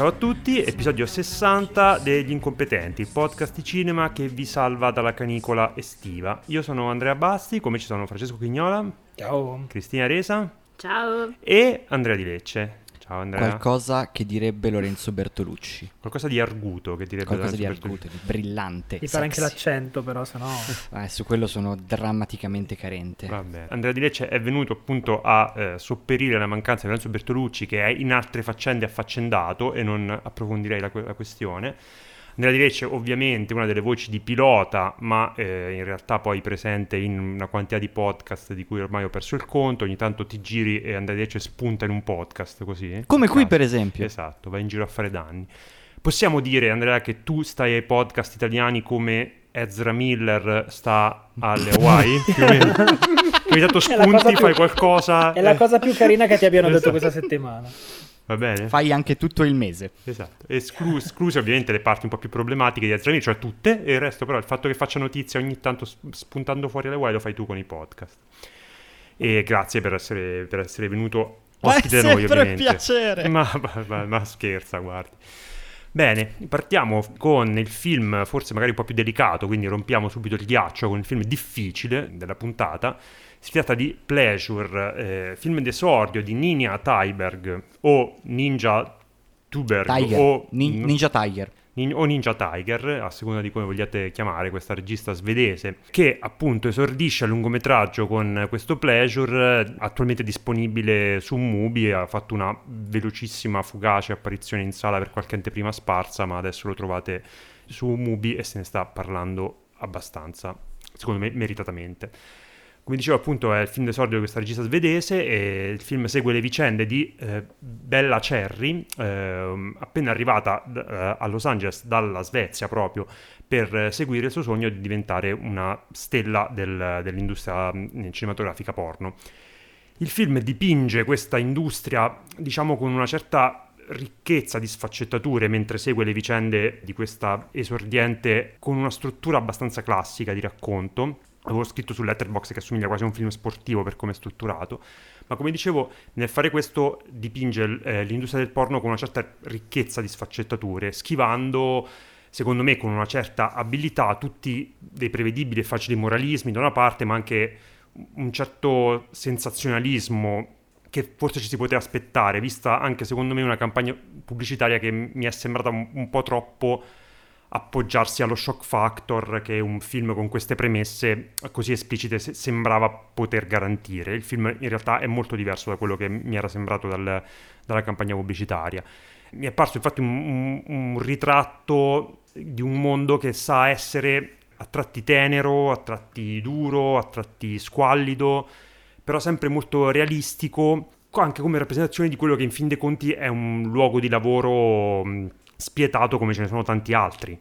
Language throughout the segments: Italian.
Ciao a tutti, episodio 60 degli Incompetenti, il podcast di cinema che vi salva dalla canicola estiva. Io sono Andrea Basti, come ci sono Francesco Chignola, Ciao. Cristina Resa Ciao. e Andrea Di Lecce. Ciao Andrea. Qualcosa che direbbe Lorenzo Bertolucci. Qualcosa di arguto che direbbe Qualcosa di Lorenzo arguto, di brillante. Mi pare anche l'accento, però, se no. Eh, su quello sono drammaticamente carente. Vabbè. Andrea Di Lecce è venuto appunto a eh, sopperire la mancanza di Lorenzo Bertolucci che è in altre faccende affaccendato e non approfondirei la, que- la questione. Andrea Di Lecce ovviamente una delle voci di pilota ma eh, in realtà poi presente in una quantità di podcast di cui ormai ho perso il conto, ogni tanto ti giri e Andrea Di Lecce spunta in un podcast così. Come qui Caso. per esempio. Esatto, vai in giro a fare danni. Possiamo dire Andrea che tu stai ai podcast italiani come Ezra Miller sta alle Hawaii? più o meno? Ogni tanto spunti, più- fai qualcosa. È la cosa più carina che ti abbiano detto Esatto. questa settimana. Va bene? Fai anche tutto il mese. Esatto, Esclu- escluse ovviamente le parti un po' più problematiche di Ezra cioè tutte, e il resto però il fatto che faccia notizia ogni tanto spuntando fuori alle Hawaii lo fai tu con i podcast. E grazie per essere, per essere venuto ospite da noi ovviamente. piacere. Ma, ma- ma- ma scherza, guardi. Bene, partiamo con il film forse magari un po' più delicato, quindi rompiamo subito il ghiaccio con il film difficile della puntata. Si tratta di Pleasure, eh, film d'esordio di Ninja Tyberg o Ninja Tuberg Tiger. o, Nin- Ninja Tiger. O Ninja Tiger, a seconda di come vogliate chiamare questa regista svedese, che appunto esordisce a lungometraggio con questo Pleasure, attualmente disponibile su Mubi, ha fatto una velocissima, fugace apparizione in sala per qualche anteprima sparsa, ma adesso lo trovate su Mubi e se ne sta parlando abbastanza, secondo me meritatamente. Come dicevo appunto è il film d'esordio di questa regista svedese e il film segue le vicende di eh, Bella Cherry, ehm, appena arrivata d- eh, a Los Angeles dalla Svezia proprio per eh, seguire il suo sogno di diventare una stella del- dell'industria mh, cinematografica porno. Il film dipinge questa industria, diciamo, con una certa ricchezza di sfaccettature mentre segue le vicende di questa esordiente con una struttura abbastanza classica di racconto. Avevo scritto su Letterboxd che assomiglia quasi a un film sportivo per come è strutturato, ma come dicevo, nel fare questo dipinge eh, l'industria del porno con una certa ricchezza di sfaccettature, schivando secondo me con una certa abilità tutti dei prevedibili e facili moralismi da una parte, ma anche un certo sensazionalismo che forse ci si poteva aspettare, vista anche secondo me una campagna pubblicitaria che mi è sembrata un, un po' troppo appoggiarsi allo shock factor che un film con queste premesse così esplicite se- sembrava poter garantire. Il film in realtà è molto diverso da quello che mi era sembrato dal- dalla campagna pubblicitaria. Mi è parso infatti un, un- un ritratto di un mondo che sa essere a tratti tenero, a tratti duro, a tratti squallido, però sempre molto realistico, anche come rappresentazione di quello che in fin dei conti è un luogo di lavoro spietato come ce ne sono tanti altri.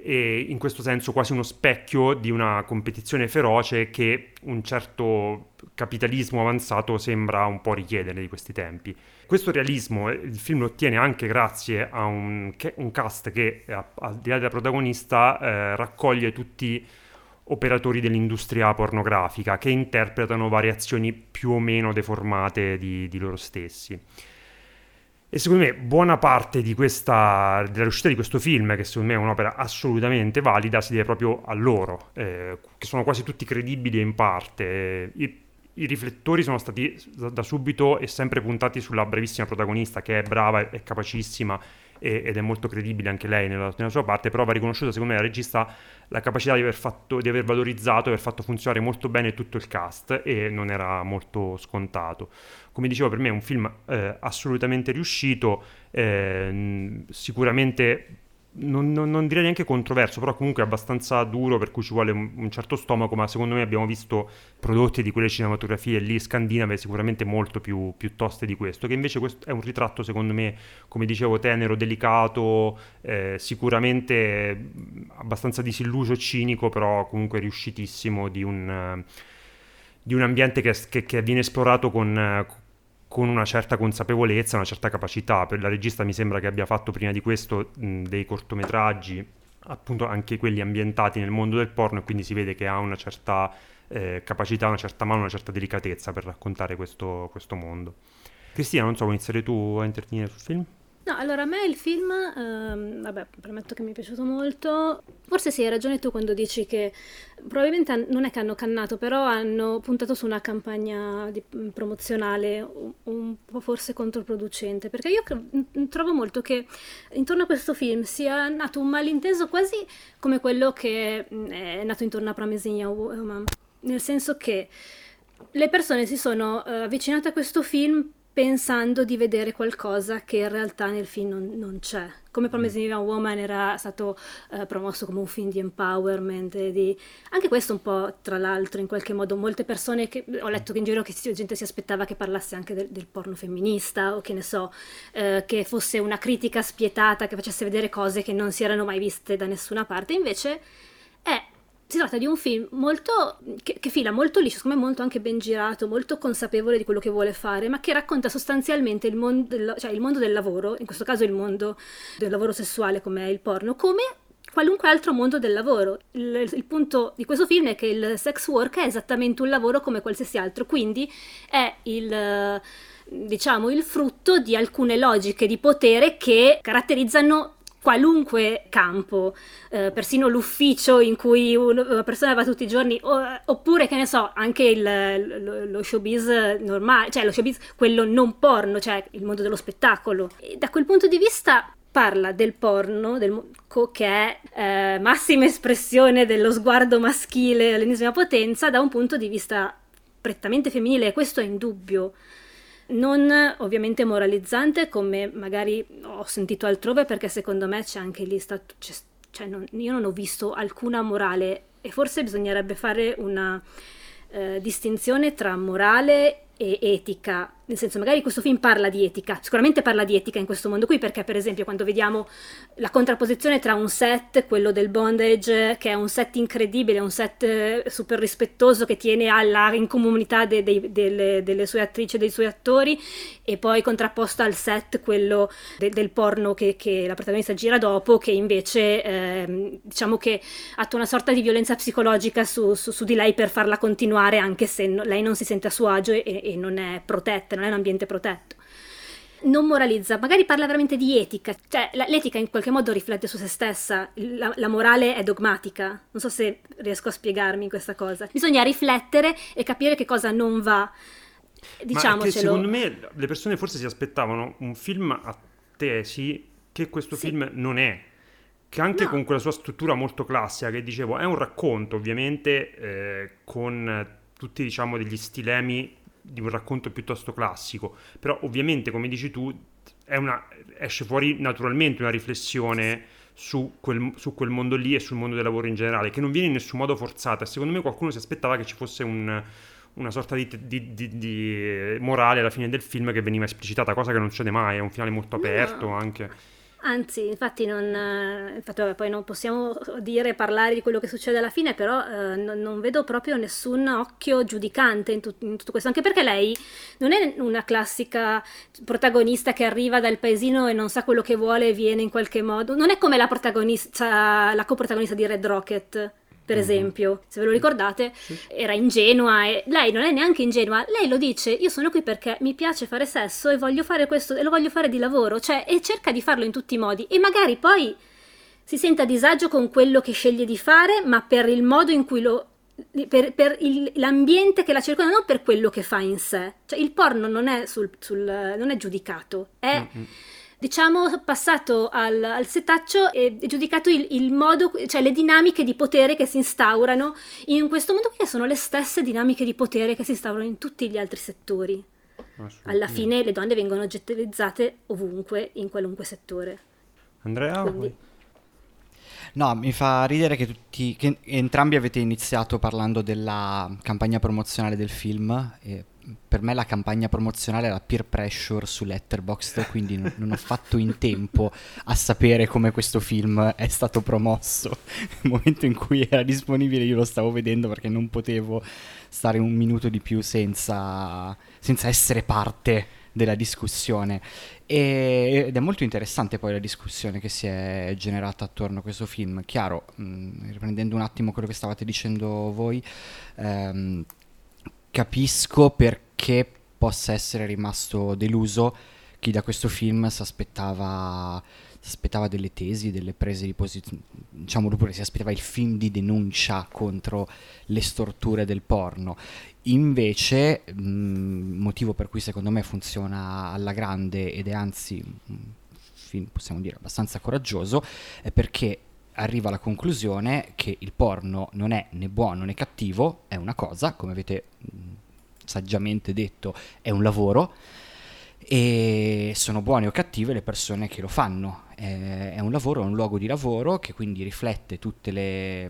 E in questo senso quasi uno specchio di una competizione feroce che un certo capitalismo avanzato sembra un po' richiedere di questi tempi. Questo realismo eh, il film lo ottiene anche grazie a un, un cast che, eh, al di là della protagonista, eh, raccoglie tutti operatori dell'industria pornografica che interpretano variazioni più o meno deformate di, di loro stessi. E secondo me buona parte questa, della riuscita di questo film, che secondo me è un'opera assolutamente valida, si deve proprio a loro, eh, che sono quasi tutti credibili in parte. I, i riflettori sono stati da, subito e sempre puntati sulla brevissima protagonista, che è brava e capacissima e- ed è molto credibile anche lei nella, nella sua parte, però va riconosciuta secondo me al regista la capacità di aver, fatto, di aver valorizzato, di aver fatto funzionare molto bene tutto il cast e non era molto scontato. Come dicevo, per me è un film eh, assolutamente riuscito, eh, sicuramente non, non- non direi neanche controverso, però comunque abbastanza duro, per cui ci vuole un, un certo stomaco, ma secondo me abbiamo visto prodotti di quelle cinematografie lì scandinave sicuramente molto più, più toste di questo, che invece questo è un ritratto secondo me, come dicevo, tenero, delicato, eh, sicuramente abbastanza disilluso cinico, però comunque riuscitissimo di un... eh, di un ambiente che, che, che viene esplorato con, con, una certa consapevolezza, una certa capacità. La regista mi sembra che abbia fatto prima di questo mh, dei cortometraggi, appunto anche quelli ambientati nel mondo del porno, e quindi si vede che ha una certa eh, capacità, una certa mano, una certa delicatezza per raccontare questo, questo mondo. Cristina, non so, vuoi iniziare tu a intervenire sul film? No, allora a me il film, ehm, vabbè, premetto che mi è piaciuto molto. Forse sì, hai ragione tu quando dici che probabilmente non è che hanno cannato, però hanno puntato su una campagna di, mm, promozionale un, un, po' forse controproducente, perché io mm, trovo molto che intorno a questo film sia nato un malinteso quasi come quello che mm, è nato intorno a Promising Young Woman, nel senso che le persone si sono uh, avvicinate a questo film pensando di vedere qualcosa che in realtà nel film non, non c'è. Come Promising Young Woman era stato eh, promosso come un film di empowerment, di... anche questo un po' tra l'altro in qualche modo molte persone che ho letto che in giro che gente si aspettava che parlasse anche del, del porno femminista o che ne so, eh, che fosse una critica spietata, che facesse vedere cose che non si erano mai viste da nessuna parte, invece è si tratta di un film molto, che, che, fila molto liscio, secondo me molto anche ben girato, molto consapevole di quello che vuole fare, ma che racconta sostanzialmente il mondo, del, cioè il mondo del lavoro, in questo caso il mondo del lavoro sessuale come il porno, come qualunque altro mondo del lavoro. Il, il, punto di questo film è che il sex work è esattamente un lavoro come qualsiasi altro, quindi è il diciamo il frutto di alcune logiche di potere che caratterizzano qualunque campo, eh, persino l'ufficio in cui una persona va tutti i giorni, oppure che ne so, anche il, lo, lo, showbiz normale, cioè lo showbiz quello non porno, cioè il mondo dello spettacolo. E da quel punto di vista parla del porno, del, che è eh, massima espressione dello sguardo maschile all'ennesima potenza, da un punto di vista prettamente femminile, questo è indubbio non ovviamente moralizzante come magari ho sentito altrove perché secondo me c'è anche lì stato, cioè non, io non ho visto alcuna morale e forse bisognerebbe fare una eh, distinzione tra morale e etica nel senso magari questo film parla di etica, sicuramente parla di etica in questo mondo qui perché per esempio quando vediamo la contrapposizione tra un set, quello del bondage, che è un set incredibile, un set eh, super rispettoso che tiene alla incomunità de, de, de, delle sue attrici e dei suoi attori e poi contrapposto al set, quello del porno che, che, la protagonista gira dopo, che invece eh, diciamo che attua una sorta di violenza psicologica su, su, su, di lei per farla continuare anche se lei non si sente a suo agio e, e non è protetta non è un ambiente protetto. Non moralizza, magari parla veramente di etica, cioè l'etica in qualche modo riflette su se stessa, la, la, morale è dogmatica, non so se riesco a spiegarmi questa cosa. Bisogna riflettere e capire che cosa non va. Diciamocelo. secondo me le persone forse si aspettavano un film a tesi che questo sì. film non è che anche no. con quella sua struttura molto classica che dicevo è un racconto ovviamente eh, con tutti diciamo degli stilemi di un racconto piuttosto classico, però ovviamente come dici tu una, esce fuori naturalmente una riflessione su quel, su quel, mondo lì e sul mondo del lavoro in generale, che non viene in nessun modo forzata. Secondo me qualcuno si aspettava che ci fosse un, una sorta di, di, di, di, morale alla fine del film che veniva esplicitata, cosa che non succede mai, è un finale molto aperto no. anche. Anzi, infatti, non, eh, infatti poi non possiamo dire, parlare di quello che succede alla fine, però eh, non, non, vedo proprio nessun occhio giudicante in, tu, in, tutto questo, anche perché lei non è una classica protagonista che arriva dal paesino e non sa quello che vuole e viene in qualche modo, non è come la protagonista, la coprotagonista di Red Rocket per mm-hmm. esempio, se ve lo ricordate, sì. era ingenua e lei non è neanche ingenua, lei lo dice, io sono qui perché mi piace fare sesso e voglio fare questo e lo voglio fare di lavoro, cioè e cerca di farlo in tutti i modi e magari poi si sente a disagio con quello che sceglie di fare, ma per il modo in cui lo per, per il, l'ambiente che la circonda, non per quello che fa in sé. Cioè, il porno non è, sul, sul, non è giudicato, è mm-hmm diciamo, passato al, al setaccio e giudicato il, il, modo, cioè le dinamiche di potere che si instaurano in questo mondo che sono le stesse dinamiche di potere che si instaurano in tutti gli altri settori. Alla fine le donne vengono oggettivizzate ovunque, in qualunque settore. Andrea? Quindi... No, mi fa ridere che, tutti, che entrambi avete iniziato parlando della campagna promozionale del film. E per me la campagna promozionale la peer pressure su Letterboxd, quindi non, non ho fatto in tempo a sapere come questo film è stato promosso. Nel momento in cui era disponibile io lo stavo vedendo perché non potevo stare un minuto di più senza, senza essere parte della discussione. E, ed è molto interessante poi la discussione che si è generata attorno a questo film. Chiaro, mh, riprendendo un attimo quello che stavate dicendo voi, ehm, capisco perché possa essere rimasto deluso chi da questo film si aspettava, aspettava delle tesi, delle prese di posizione, diciamo pure si aspettava il film di denuncia contro le storture del porno. Invece, mh, motivo per cui secondo me funziona alla grande ed è anzi un film, possiamo dire, abbastanza coraggioso, è perché arriva alla conclusione che il porno non è né buono né cattivo, è una cosa, come avete mh, saggiamente detto, è un lavoro e sono buone o cattive le persone che lo fanno. È, un lavoro, è un luogo di lavoro che quindi riflette tutte le,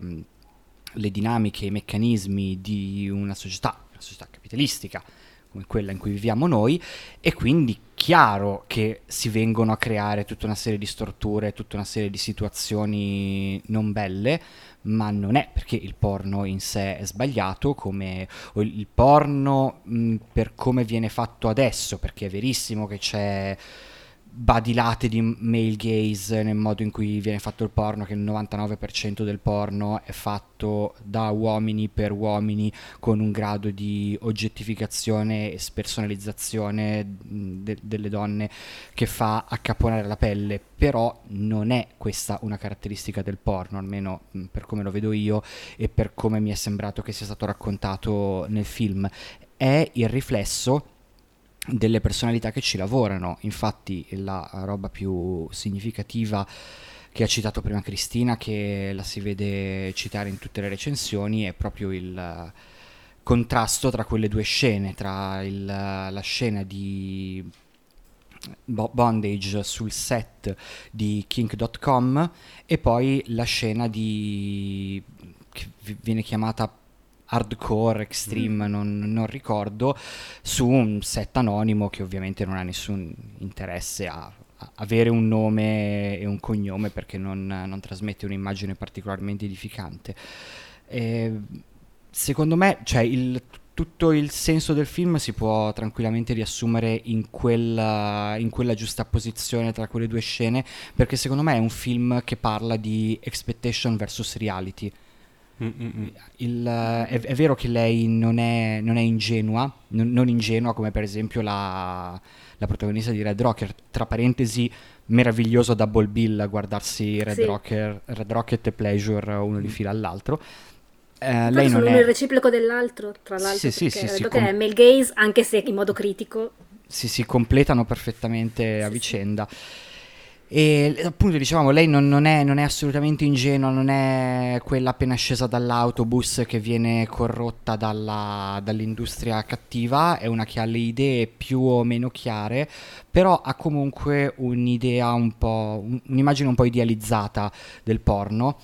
le dinamiche, i meccanismi di una società, una società capitalistica come quella in cui viviamo noi e quindi chiaro che si vengono a creare tutta una serie di storture, tutta una serie di situazioni non belle, ma non è perché il porno in sé è sbagliato, come il porno mh, per come viene fatto adesso, perché è verissimo che c'è badilate di male gaze nel modo in cui viene fatto il porno, che il 99% del porno è fatto da uomini per uomini con un grado di oggettificazione e spersonalizzazione de- delle donne che fa accaponare la pelle, però non è questa una caratteristica del porno, almeno per come lo vedo io e per come mi è sembrato che sia stato raccontato nel film. È il riflesso delle personalità che ci lavorano. Infatti la roba più significativa che ha citato prima Cristina, che la si vede citare in tutte le recensioni, è proprio il contrasto tra quelle due scene, tra il, la scena di bondage sul set di kink.com e poi la scena di che viene chiamata hardcore, extreme, mm. non, non, ricordo, su un set anonimo che ovviamente non ha nessun interesse a, a avere un nome e un cognome perché non, non trasmette un'immagine particolarmente edificante. E, secondo me, cioè, il, tutto il senso del film si può tranquillamente riassumere in quella, in quella giusta posizione tra quelle due scene, perché secondo me è un film che parla di expectation versus reality. Il, è, è, vero che lei non è, non è ingenua, non, non, ingenua come per esempio la, la, protagonista di Red Rocker, tra parentesi meraviglioso Double Bill guardarsi Red, sì. Rocker, Red Rocket e Pleasure uno di fila all'altro. Eh, lei non è il reciproco dell'altro, tra l'altro, sì, sì, sì, sì, com- è male gaze, anche se in modo critico. Si, si completano perfettamente a vicenda. E appunto dicevamo, lei non, non, è, non, è, assolutamente ingenua, non è quella appena scesa dall'autobus che viene corrotta dalla, dall'industria cattiva, è una che ha le idee più o meno chiare, però ha comunque un'idea un po', un'immagine un po' idealizzata del porno.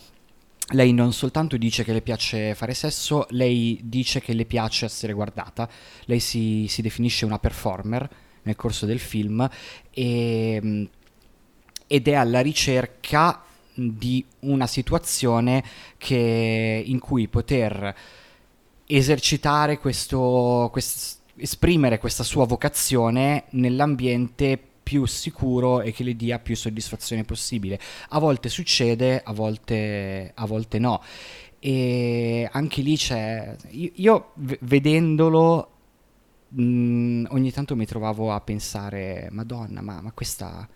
Lei non soltanto dice che le piace fare sesso, lei dice che le piace essere guardata, lei si, si definisce una performer nel corso del film e ed è alla ricerca di una situazione che, in cui poter esercitare questo, quest, esprimere questa sua vocazione nell'ambiente più sicuro e che le dia più soddisfazione possibile. A volte succede, a volte, a volte no. E anche lì c'è. Io, io vedendolo, mh, ogni tanto mi trovavo a pensare: Madonna, ma, ma questa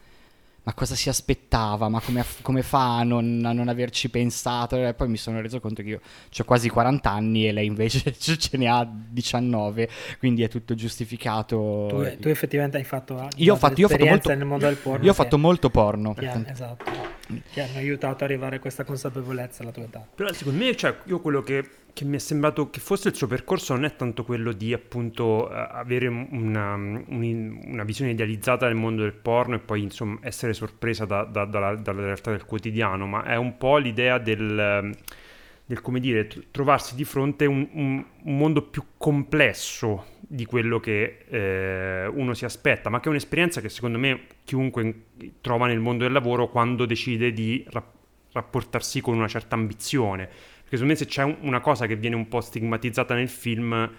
ma cosa si aspettava, ma come, come fa a non, a non, averci pensato? E poi mi sono reso conto che io ho quasi 40 anni e lei invece ce ne ha 19, quindi è tutto giustificato. Tu, tu effettivamente hai fatto io ho fatto, io ho fatto molto, nel mondo del porno. Io ho fatto molto porno. Che, esatto, che hanno aiutato ad arrivare a questa consapevolezza alla tua età. Però secondo me, cioè, io quello che che mi è sembrato che forse il suo percorso non è tanto quello di appunto eh, avere una, una, visione idealizzata del mondo del porno e poi insomma essere sorpresa da, da, dalla, dalla, realtà del quotidiano, ma è un po' l'idea del, del come dire, trovarsi di fronte a un, un, un, mondo più complesso di quello che eh, uno si aspetta, ma che è un'esperienza che secondo me chiunque trova nel mondo del lavoro quando decide di rap- rapportarsi con una certa ambizione perché secondo me se c'è una cosa che viene un po' stigmatizzata nel film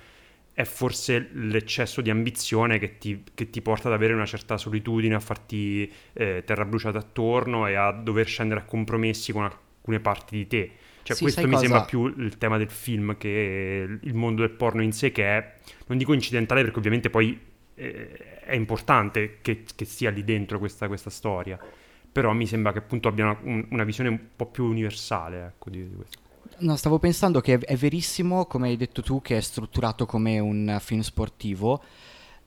è forse l'eccesso di ambizione che ti, che ti porta ad avere una certa solitudine, a farti eh, terra bruciata attorno e a dover scendere a compromessi con alcune parti di te. Cioè, sì, questo mi cosa? sembra più il tema del film che il mondo del porno in sé, che è, non dico incidentale perché ovviamente poi eh, è importante che, che, sia lì dentro questa, questa, storia, però mi sembra che appunto abbia una, una visione un po' più universale ecco, di, di questo. No, stavo pensando che è verissimo, come hai detto tu, che è strutturato come un film sportivo.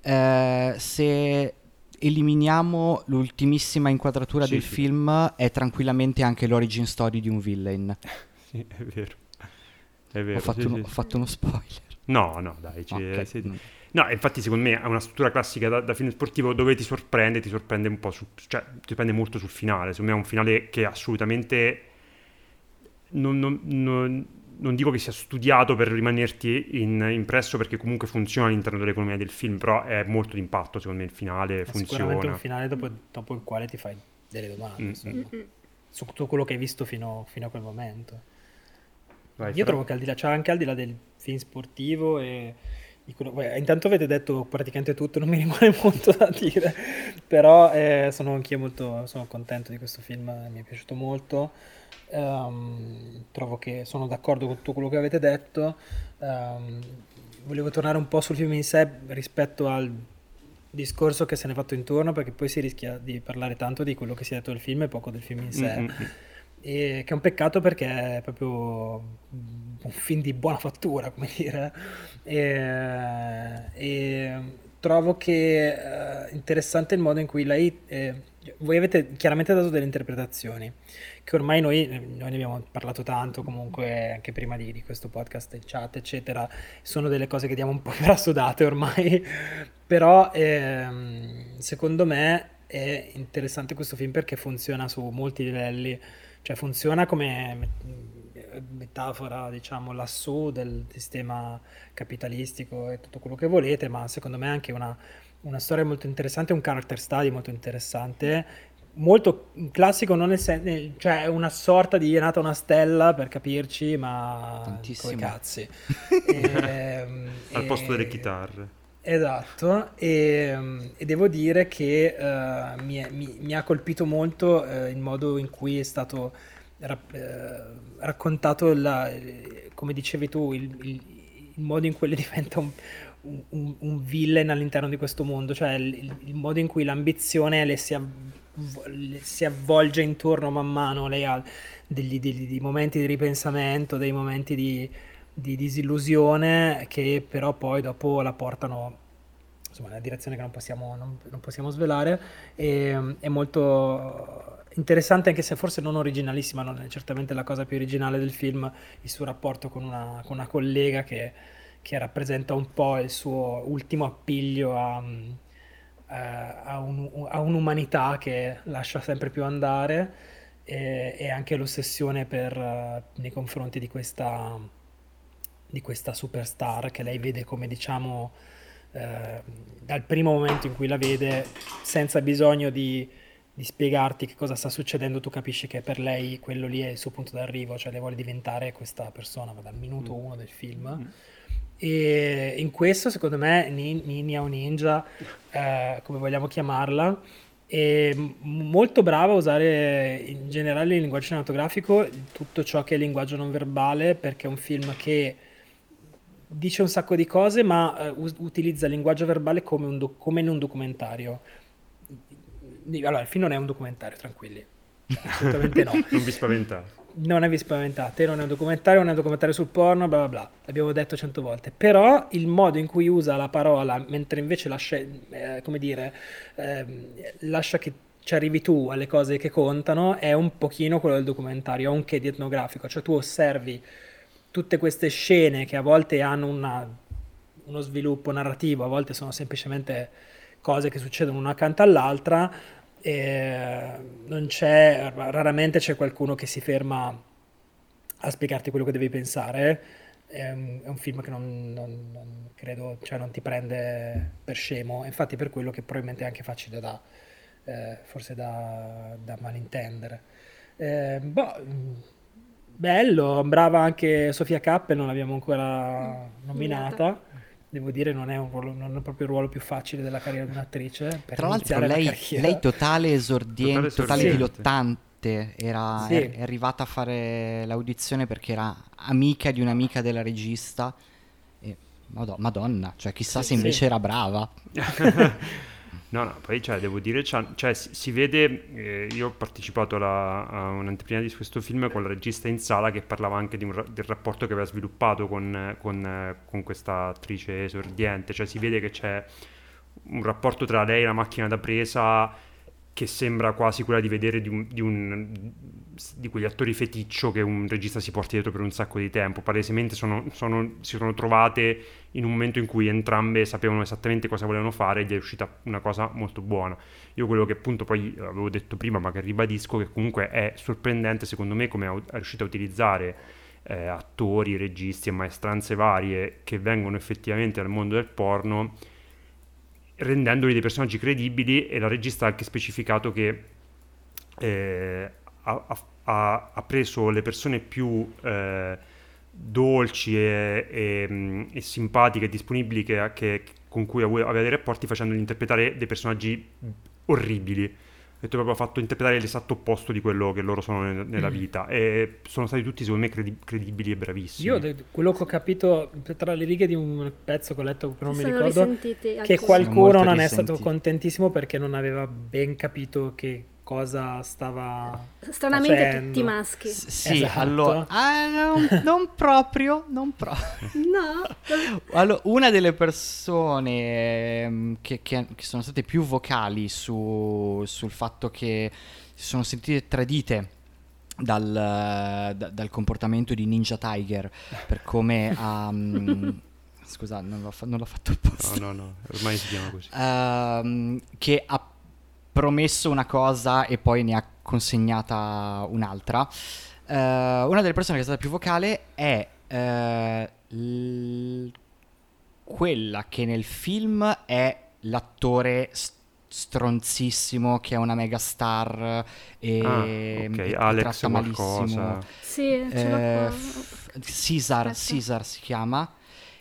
Eh, se eliminiamo l'ultimissima inquadratura sì, del sì. film, è tranquillamente anche l'origin story di un villain. sì, è vero. È vero. Ho fatto, sì, uno, ho fatto uno spoiler. No, no, dai. Okay. Sì, no, infatti secondo me è una struttura classica da, da, film sportivo dove ti sorprende, ti sorprende un po' su, cioè ti prende molto sul finale. Secondo me è un finale che assolutamente non, non, non, non, dico che sia studiato per rimanerti in, impresso perché comunque funziona all'interno dell'economia del film, però è molto d'impatto secondo me il finale è funziona. Sicuramente un finale dopo, dopo, il quale ti fai delle domande mm-hmm. su tutto quello che hai visto fino, fino a quel momento. Vai, Io però... trovo che al di là, cioè anche al di là del film sportivo e intanto avete detto praticamente tutto, non mi rimane molto da dire, però eh, sono anch'io molto sono contento di questo film, mi è piaciuto molto. Um, trovo che sono d'accordo con tutto quello che avete detto. Um, volevo tornare un po' sul film in sé rispetto al discorso che se ne è fatto intorno, perché poi si rischia di parlare tanto di quello che si è detto del film e poco del film in sé. Mm-hmm. E che è un peccato perché è proprio un film di buona fattura, come dire. E, e trovo che uh, interessante il modo in cui lei. Eh, voi avete chiaramente dato delle interpretazioni che ormai noi, noi, ne abbiamo parlato tanto comunque anche prima di, di, questo podcast in chat eccetera sono delle cose che diamo un po' per assodate ormai però ehm, secondo me è interessante questo film perché funziona su molti livelli cioè funziona come metafora diciamo lassù del sistema capitalistico e tutto quello che volete ma secondo me è anche una una storia molto interessante, un character study molto interessante molto classico, non nel sen- cioè una sorta di è nata una stella per capirci, ma Tantissimo. come cazzi. e, ehm, Al e... posto delle chitarre. Esatto, e, ehm, e devo dire che uh, mi, è, mi, mi, ha colpito molto uh, il modo in cui è stato ra- uh, raccontato, la, come dicevi tu, il, il, il, modo in cui lei diventa un, un, un, villain all'interno di questo mondo, cioè il, il modo in cui l'ambizione le si avvicina si avvolge intorno man mano, lei ha degli, degli, dei momenti di ripensamento, dei momenti di, di, disillusione che però poi dopo la portano insomma, nella direzione che non possiamo, non, non possiamo svelare e, è molto interessante anche se forse non originalissima, non è certamente la cosa più originale del film, il suo rapporto con una, con una collega che, che rappresenta un po' il suo ultimo appiglio a eh, a, un, a, un'umanità che lascia sempre più andare e, e anche l'ossessione per, uh, nei confronti di questa, di questa superstar che lei vede come diciamo eh, dal primo momento in cui la vede senza bisogno di, di, spiegarti che cosa sta succedendo tu capisci che per lei quello lì è il suo punto d'arrivo cioè lei vuole diventare questa persona dal minuto mm. uno del film mm e in questo, secondo me, Ninja o Ninja, eh, come vogliamo chiamarla, è molto brava a usare in generale il linguaggio cinematografico, tutto ciò che è linguaggio non verbale, perché è un film che dice un sacco di cose, ma eh, utilizza il linguaggio verbale come, un do- come in un documentario. Allora, il film non è un documentario, tranquilli. Assolutamente no. non vi spaventate non vi spaventate, non è un documentario, non è un documentario sul porno, bla bla bla, l'abbiamo detto cento volte, però il modo in cui usa la parola, mentre invece lascia, eh, come dire, eh, lascia che ci arrivi tu alle cose che contano, è un pochino quello del documentario, anche di etnografico, cioè tu osservi tutte queste scene che a volte hanno una, uno sviluppo narrativo, a volte sono semplicemente cose che succedono una accanto all'altra, e non c'è, raramente c'è qualcuno che si ferma a spiegarti quello che devi pensare. È un, è un film che non, non, non, credo, cioè non ti prende per scemo, infatti per quello che probabilmente è anche facile da, eh, forse da, da malintendere. Eh, boh, bello, brava anche Sofia Cappe, non l'abbiamo ancora nominata. Devo dire, non è, ruolo, non è, proprio il ruolo più facile della carriera di un'attrice. Tra l'altro, lei, lei, totale esordiente, totale, totale dilottante. Era, sì. è, è, arrivata a fare l'audizione perché era amica di un'amica della regista. E, madonna, cioè chissà sì, se invece sì. era brava. No, no, poi cioè, devo dire, cioè, si, si, vede, eh, io ho partecipato alla, a un'anteprima di questo film con la regista in sala che parlava anche un, del rapporto che aveva sviluppato con, con, con questa attrice esordiente, cioè si vede che c'è un rapporto tra lei e la macchina da presa che sembra quasi quella di vedere di, un, di, un, di, quegli attori feticcio che un regista si porta dietro per un sacco di tempo. Palesemente sono, sono, si sono trovate in un momento in cui entrambe sapevano esattamente cosa volevano fare e gli è uscita una cosa molto buona. Io quello che appunto poi avevo detto prima, ma che ribadisco, che comunque è sorprendente secondo me come è riuscita a utilizzare eh, attori, registi e maestranze varie che vengono effettivamente dal mondo del porno rendendoli dei personaggi credibili e la regista ha anche specificato che eh, ha, ha, ha, preso le persone più eh, dolci e, e, e, simpatiche e disponibili che, che, con cui aveva dei rapporti facendoli interpretare dei personaggi orribili detto proprio ha fatto interpretare l'esatto opposto di quello che loro sono nella mm. vita. E sono stati tutti secondo me credi- credibili e bravissimi. Io quello che ho capito tra le righe di un pezzo che ho letto che non mi ricordo che qualcuno non è stato contentissimo perché non aveva ben capito che cosa stava stranamente facendo. tutti maschi. S- sì esatto. allora ah, non, non, proprio non proprio. No. Allora, una delle persone ehm, che, che, che, sono state più vocali su, sul fatto che si sono sentite tradite dal, da, dal comportamento di Ninja Tiger per come ha um, scusa non l'ho, fa- non l'ho, fatto apposta. No no no ormai si chiama così. Uh, che ha promesso una cosa e poi ne ha consegnata un'altra. Uh, una delle persone che è stata più vocale è uh, l- quella che nel film è l'attore st- stronzissimo che è una megastar e, ah, okay. Alex tratta malissimo. Sì, eh, Caesar, Caesar si chiama.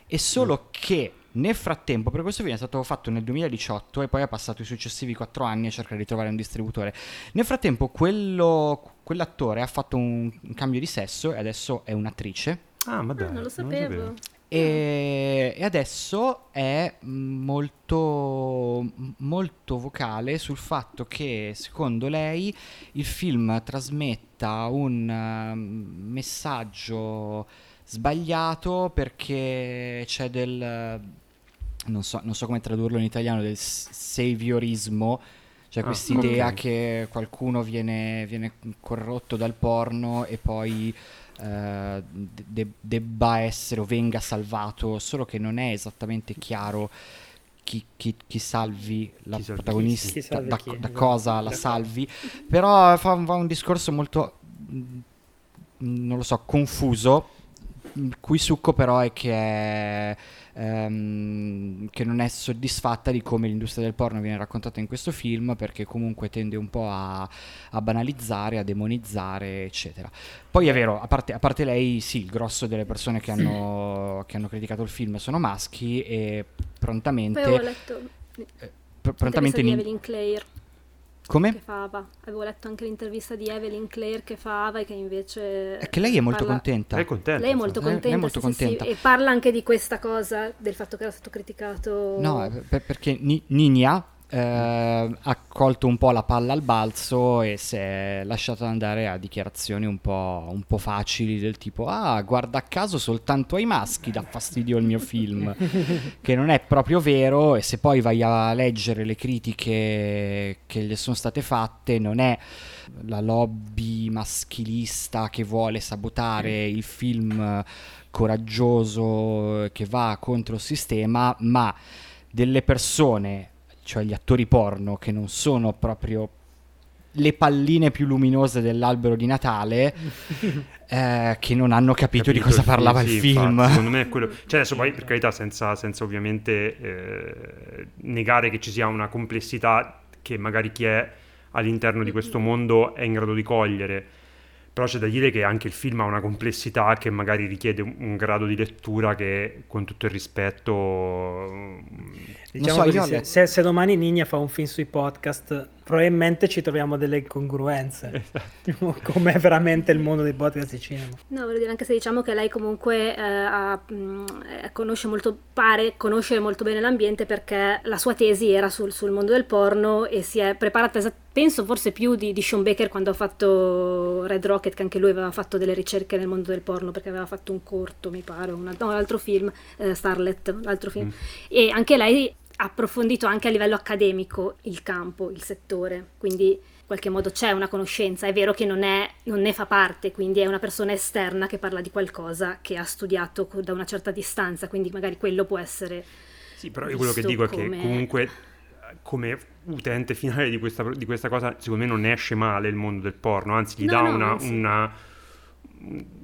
E solo mm. che nel frattempo, per questo film è stato fatto nel 2018 e poi ha passato i successivi 4 anni a cercare di trovare un distributore. Nel frattempo, quello, quell'attore ha fatto un, un, cambio di sesso e adesso è un'attrice. Ah, ma dai, ah, non lo sapevo. Non lo sapevo. E, e, adesso è molto, molto vocale sul fatto che secondo lei il film trasmetta un messaggio sbagliato perché c'è del non so, non so come tradurlo in italiano, del saviorismo, cioè ah, quest'idea okay. che qualcuno viene, viene, corrotto dal porno e poi eh, de- debba essere o venga salvato, solo che non è esattamente chiaro chi, chi, chi salvi la chi protagonista, salvi da, da, cosa la salvi, però fa, fa un discorso molto, mm, non lo so, confuso, il cui succo però è che... È, ehm, che non è soddisfatta di come l'industria del porno viene raccontata in questo film perché comunque tende un po' a, a banalizzare, a demonizzare, eccetera. Poi è vero, a parte, a parte lei, sì, il grosso delle persone che hanno, che hanno criticato il film sono maschi e prontamente... Poi avevo letto... Eh, pr- prontamente... Di Evelyn Clare come? Che fa Ava. Avevo letto anche l'intervista di Evelyn Clare che fa Ava e che invece... È che lei è molto parla... contenta. Lei è contenta. Lei è molto contenta, lei è molto sì, contenta. Sì, sì. E parla anche di questa cosa, del fatto che era stato criticato... No, per, perché Ni- Ninia eh, ha colto un po' la palla al balzo e si è lasciato andare a dichiarazioni un po', un po' facili del tipo ah guarda caso soltanto ai maschi dà fastidio il mio film che non è proprio vero e se poi vai a leggere le critiche che gli sono state fatte non è la lobby maschilista che vuole sabotare il film coraggioso che va contro il sistema ma delle persone cioè gli attori porno che non sono proprio le palline più luminose dell'albero di Natale eh, che non hanno capito, capito di cosa parlava il, film. Infatti, secondo me è quello. Cioè, adesso poi per carità, senza, senza ovviamente eh, negare che ci sia una complessità che magari chi è all'interno di questo mondo è in grado di cogliere però c'è da dire che anche il film ha una complessità che magari richiede un, un grado di lettura che con tutto il rispetto diciamo so, così, se, se, domani Nigna fa un film sui podcast probabilmente ci troviamo delle incongruenze esatto. com'è veramente il mondo dei podcast di cinema no voglio dire anche se diciamo che lei comunque eh, ha, mh, mm, eh, conosce molto pare conoscere molto bene l'ambiente perché la sua tesi era sul, sul mondo del porno e si è preparata esattamente penso forse più di, di, Sean Baker quando ha fatto Red Rocket, che anche lui aveva fatto delle ricerche nel mondo del porno perché aveva fatto un corto, mi pare, un, no, un altro film, eh, Starlet, l'altro film. Mm. E anche lei approfondito anche a livello accademico il campo, il settore, quindi in qualche modo c'è una conoscenza. È vero che non, è, non ne fa parte, quindi è una persona esterna che parla di qualcosa che ha studiato da una certa distanza, quindi magari quello può essere... Sì, però io quello che dico come... è che comunque come utente finale di questa, di questa, cosa, secondo me non esce male il mondo del porno, anzi gli no, dà no, una, una,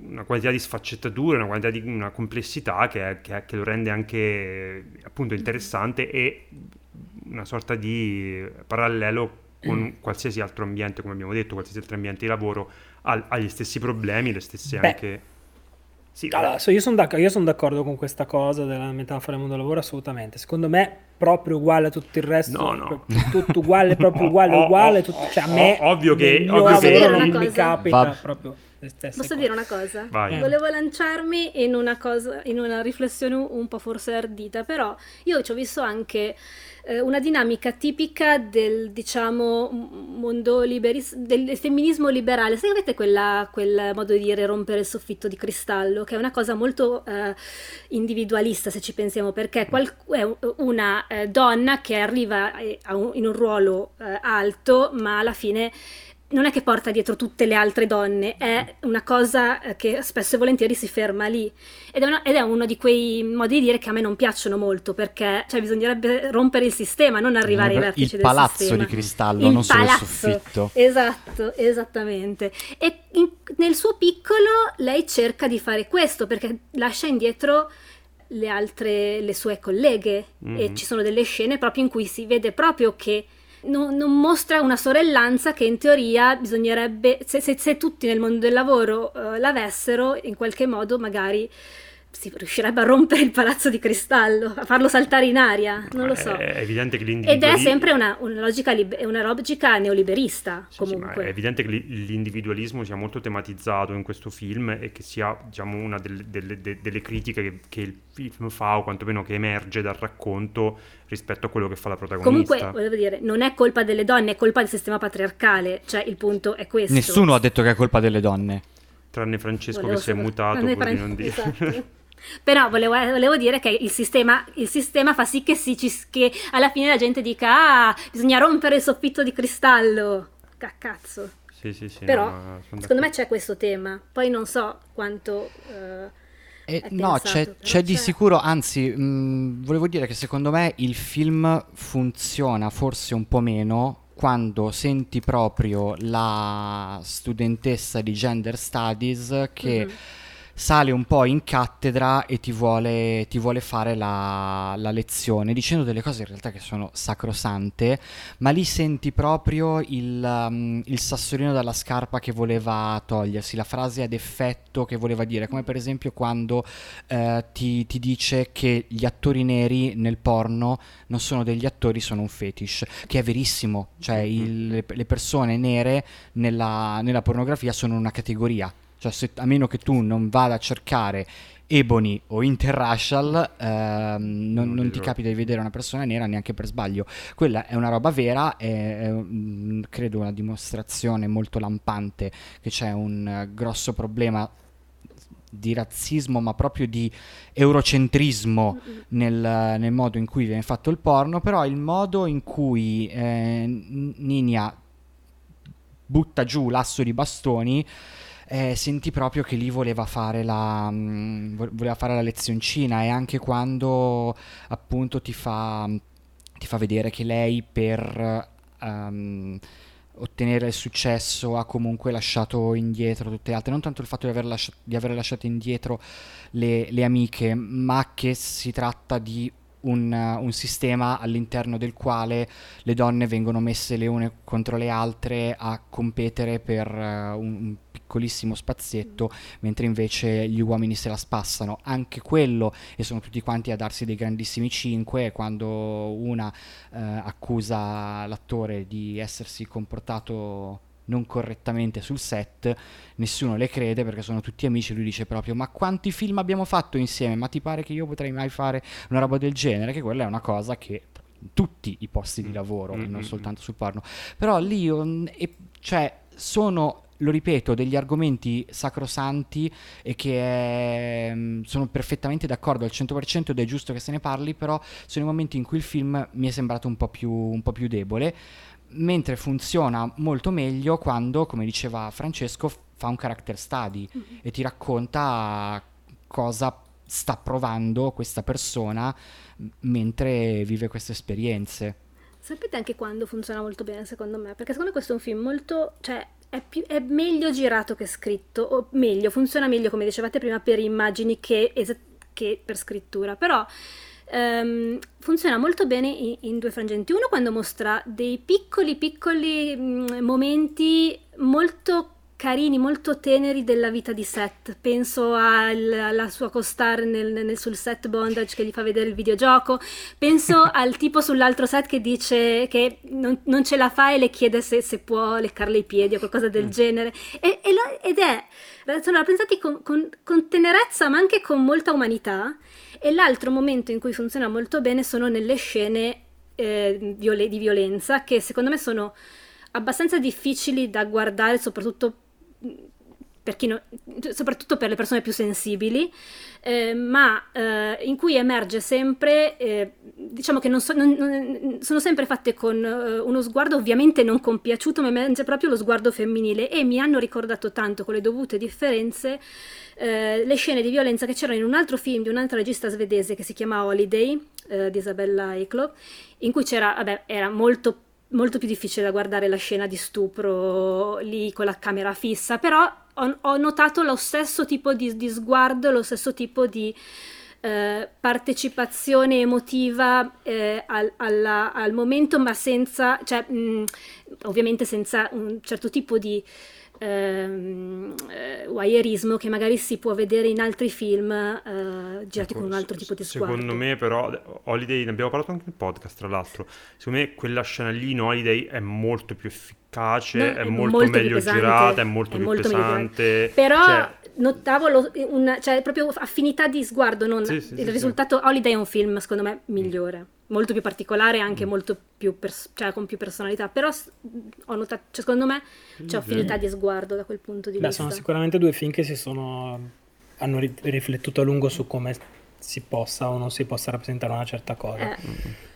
una, quantità di sfaccettature, una quantità di una complessità che, che, che lo rende anche appunto interessante e una sorta di parallelo con mm. qualsiasi altro ambiente, come abbiamo detto, qualsiasi altro ambiente di lavoro ha, ha gli stessi problemi, le stesse Beh. anche sì, allora, io sono d'accordo, son d'accordo, con questa cosa della metafora del mondo del lavoro, assolutamente. Secondo me, proprio uguale a tutto il resto, no, no. tutto uguale, proprio uguale, uguale. Tutto, cioè, a me, ovvio che, ovvio che non mi capita Va. proprio. Posso cose. dire una cosa? Vai. Volevo lanciarmi in una, cosa, in una riflessione un po' forse ardita, però io ci ho visto anche eh, una dinamica tipica del, diciamo, mondo liberis- del femminismo liberale. Se avete quella, quel modo di dire rompere il soffitto di cristallo, che è una cosa molto eh, individualista se ci pensiamo, perché qual- è una eh, donna che arriva eh, un, in un ruolo eh, alto, ma alla fine non è che porta dietro tutte le altre donne, è una cosa eh, che spesso e volentieri si ferma lì. Ed è, una, ed è, uno di quei modi di dire che a me non piacciono molto, perché cioè, bisognerebbe rompere il sistema, non arrivare ai vertici del sistema. Il palazzo di cristallo, il non palazzo, solo il soffitto. Esatto, esattamente. E in, nel suo piccolo lei cerca di fare questo, perché lascia indietro le altre, le sue colleghe, mm-hmm. e ci sono delle scene proprio in cui si vede proprio che non, non, mostra una sorellanza che in teoria bisognerebbe, se, se, se tutti nel mondo del lavoro uh, l'avessero, in qualche modo magari si riuscirebbe a rompere il palazzo di cristallo, a farlo saltare in aria, non lo so. È evidente che l'individualismo... Ed è sempre una, una, logica, una logica neoliberista, sì, comunque. Sì, è evidente che l'individualismo sia molto tematizzato in questo film e che sia, diciamo, una delle, delle, delle critiche che, che, il film fa, o quantomeno che emerge dal racconto rispetto a quello che fa la protagonista. Comunque, volevo dire, non è colpa delle donne, è colpa del sistema patriarcale, cioè il punto è questo. Nessuno ha detto che è colpa delle donne. Tranne Francesco volevo che si è mutato, di non dire. Esatto. Però volevo, volevo, dire che il sistema, il sistema fa sì che, si, che, alla fine la gente dica: Ah, bisogna rompere il soffitto di cristallo. Cazzo. Sì, sì, sì. Però no, secondo me c'è questo tema. Poi non so quanto. Uh, eh, no, c'è, c'è, di sicuro, anzi, mh, volevo dire che secondo me il film funziona forse un po' meno quando senti proprio la studentessa di gender studies che mm-hmm sale un po' in cattedra e ti vuole, ti vuole fare la, la, lezione dicendo delle cose in realtà che sono sacrosante, ma lì senti proprio il, um, il sassolino dalla scarpa che voleva togliersi, la frase ad effetto che voleva dire, come per esempio quando eh, ti, ti dice che gli attori neri nel porno non sono degli attori, sono un fetish, che è verissimo, cioè il, le persone nere nella, nella pornografia sono una categoria Cioè, se, a meno che tu non vada a cercare Ebony o Interracial, ehm, non, non, ti capita di vedere una persona nera neanche per sbaglio. Quella è una roba vera, è, è credo una dimostrazione molto lampante che c'è un grosso problema di razzismo, ma proprio di eurocentrismo nel, nel, modo in cui viene fatto il porno, però il modo in cui eh, Ninia butta giù l'asso di bastoni, eh, senti proprio che lì voleva fare, la, mh, mm, voleva fare la lezioncina e anche quando appunto ti fa, ti fa vedere che lei per... Um, ottenere il successo ha comunque lasciato indietro tutte le altre, non tanto il fatto di aver, lasci- di aver lasciato indietro le, le, amiche, ma che si tratta di un, un, sistema all'interno del quale le donne vengono messe le une contro le altre a competere per uh, un, piccolissimo spazietto, mentre invece gli uomini se la spassano. Anche quello, e sono tutti quanti a darsi dei grandissimi 5, quando una eh, accusa l'attore di essersi comportato non correttamente sul set, nessuno le crede perché sono tutti amici, lui dice proprio ma quanti film abbiamo fatto insieme, ma ti pare che io potrei mai fare una roba del genere, che quella è una cosa che tutti i posti di mm. lavoro, mm-hmm. non mm, soltanto sul porno, però lì io, e, cioè sono lo ripeto, degli argomenti sacrosanti e che eh, sono perfettamente d'accordo al 100% ed è giusto che se ne parli, però sono i momenti in cui il film mi è sembrato un po' più, un po più debole mentre funziona molto meglio quando, come diceva Francesco, fa un character study mm-hmm. e ti racconta cosa sta provando questa persona mentre vive queste esperienze. Sapete anche quando funziona molto bene secondo me? Perché secondo me questo è un film molto... cioè è, più, è meglio girato che scritto, o meglio, funziona meglio come dicevate prima per immagini che, che per scrittura, però Um, funziona molto bene in, in, due frangenti. Uno quando mostra dei piccoli, piccoli mm, momenti molto carini, molto teneri della vita di Seth. Penso alla sua co-star nel, nel, sul set bondage che gli fa vedere il videogioco. Penso al tipo sull'altro set che dice che non, non ce la fa e le chiede se, se, può leccarle i piedi o qualcosa del mm. genere. E, e la, ed è, sono rappresentati con, con, con tenerezza ma anche con molta umanità e l'altro momento in cui funziona molto bene sono nelle scene eh, viol- di violenza, che secondo me sono abbastanza difficili da guardare, soprattutto per, no, soprattutto per le persone più sensibili, eh, ma eh, in cui emerge sempre, eh, diciamo che non, so, non, non, sono sempre fatte con eh, uno sguardo ovviamente non compiaciuto, ma emerge proprio lo sguardo femminile. E mi hanno ricordato tanto con le dovute differenze eh, le scene di violenza che c'erano in un altro film di un'altra regista svedese che si chiama Holiday, eh, di Isabella Eklo, in cui c'era, vabbè, era molto molto più difficile da guardare la scena di stupro lì con la camera fissa, però ho, ho notato lo stesso tipo di, di, sguardo, lo stesso tipo di eh, partecipazione emotiva eh, al, alla, al, momento, ma senza, cioè, mh, ovviamente senza un certo tipo di ehm, eh, wireismo che magari si può vedere in altri film eh, girati ecco, con un altro tipo di sguardo. Secondo me però Holiday, ne abbiamo parlato anche nel podcast tra l'altro, secondo me quella scena lì in Holiday è molto più efficace, no, è, è, molto, molto meglio girata, è molto è più molto pesante. Però cioè... notavo lo, una, cioè, proprio affinità di sguardo, non, sì, sì, il sì, risultato Holiday è un film secondo me migliore molto più particolare, anche mm. molto più pers- cioè, con più personalità. Però ho notato, cioè, secondo me c'è affinità di sguardo da quel punto di Beh, vista. Sono sicuramente due film che si sono hanno ri- riflettuto a lungo su come si possa o non si possa rappresentare una certa cosa. Eh.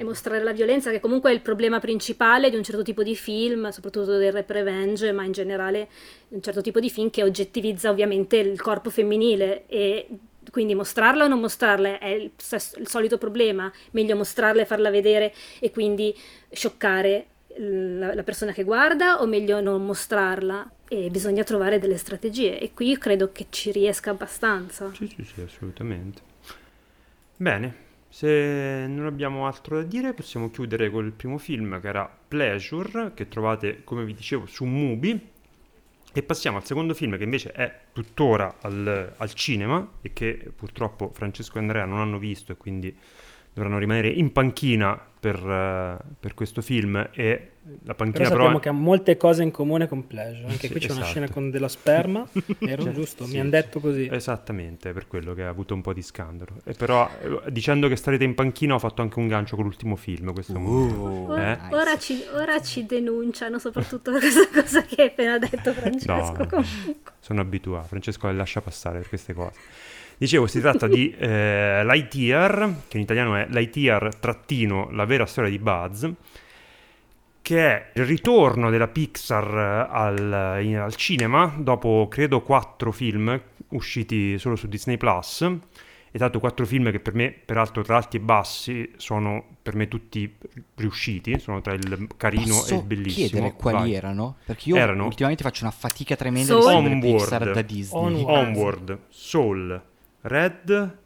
E mostrare la violenza, che comunque è il problema principale di un certo tipo di film, soprattutto del rap revenge, ma in generale un certo tipo di film che oggettivizza ovviamente il corpo femminile. E quindi mostrarla o non mostrarla è il, il, solito problema, meglio mostrarla e farla vedere e quindi scioccare la, la, persona che guarda o meglio non mostrarla. E bisogna trovare delle strategie. E qui credo che ci riesca abbastanza. Sì, sì, sì, assolutamente. Bene, se non abbiamo altro da dire possiamo chiudere col primo film che era Pleasure, che trovate come vi dicevo su Mubi. E passiamo al secondo film che invece è tuttora al, al, cinema e che purtroppo Francesco e Andrea non hanno visto e quindi dovranno rimanere in panchina per, uh, per questo film e la panchina però sappiamo però... che ha molte cose in comune con Pleasure anche Sì, qui c'è una esatto. scena con della sperma ero Cioè, giusto sì, mi hanno detto così Esattamente, per quello che ha avuto un po' di scandalo. E però eh, dicendo che starete in panchina ho fatto anche un gancio con l'ultimo film, questo Uh, Ora, Eh? ora ci, ora ci denunciano soprattutto per questa cosa che hai appena detto Francesco. No. sono abituato. Francesco le lascia passare per queste cose. Dicevo, si tratta di eh, Lightyear, che in italiano è Lightyear trattino la vera storia di Buzz, che è il ritorno della Pixar eh, al, in- al cinema dopo credo quattro film usciti solo su Disney Plus. E tanto quattro film che per me, peraltro tra alti e bassi, sono per me tutti riusciti, sono tra il carino e Posso il bellissimo. chiedere quali Vai. erano? Perché io Erano- ultimamente faccio una fatica tremenda Soul. di Onward. Pixar da Disney. Onward. Onward, Soul, Red,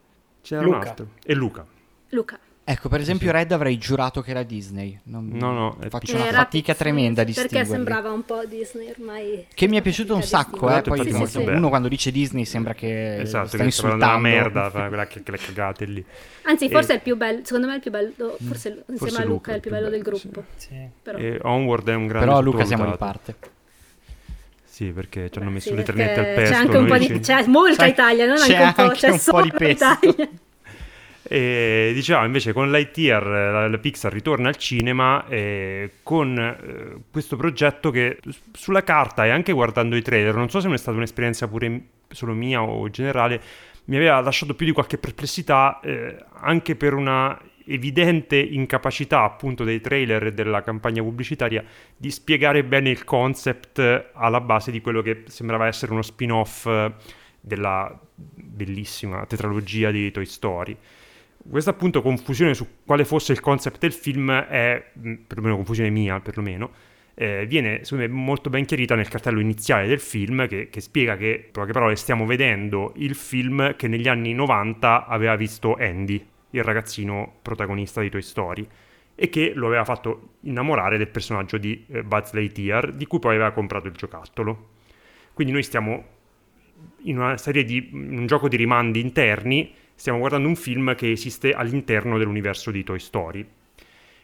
c'era un Luca. altro. E Luca. Luca. Ecco, per esempio Red avrei giurato che era Disney. Non- No, no, è faccio una fatica tremenda a Perché sembrava un po' Disney ormai. Che mi è piaciuto un sacco, eh. Poi Sì, sì, sì. uno quando dice Disney sembra che Esatto, sta che insultando. della merda, quella che, quelle cagate lì. Anzi, forse E- è il più bello, secondo me è il più bello, forse insieme Forse a Luca è il più bello del gruppo. Sì. Però. E Onward è un grande Però a Luca siamo di sottovalutato. parte. Sì, perché ci hanno messo sì, le perché ternette al pesto. C'è anche un po' di c'è molta C'è- Italia, non c'è anche un po', c'è un po' solo di pesto. Italia. E diciamo invece con Lightyear la, la Pixar ritorna al cinema eh, con eh, questo progetto che sulla carta e anche guardando i trailer, non so se è stata un'esperienza pure solo mia o generale, mi aveva lasciato più di qualche perplessità eh, anche per una evidente incapacità appunto dei trailer e della campagna pubblicitaria di spiegare bene il concept alla base di quello che sembrava essere uno spin-off eh, della bellissima tetralogia di Toy Story. Questa appunto confusione su quale fosse il concept del film è, mh, perlomeno confusione mia perlomeno, eh, viene secondo me molto ben chiarita nel cartello iniziale del film che, che spiega che, in poche parole, stiamo vedendo il film che negli anni 90 aveva visto Andy, il ragazzino protagonista di Toy Story, e che lo aveva fatto innamorare del personaggio di eh, Buzz Lightyear, di cui poi aveva comprato il giocattolo. Quindi noi stiamo in una serie di un gioco di rimandi interni, stiamo guardando un film che esiste all'interno dell'universo di Toy Story.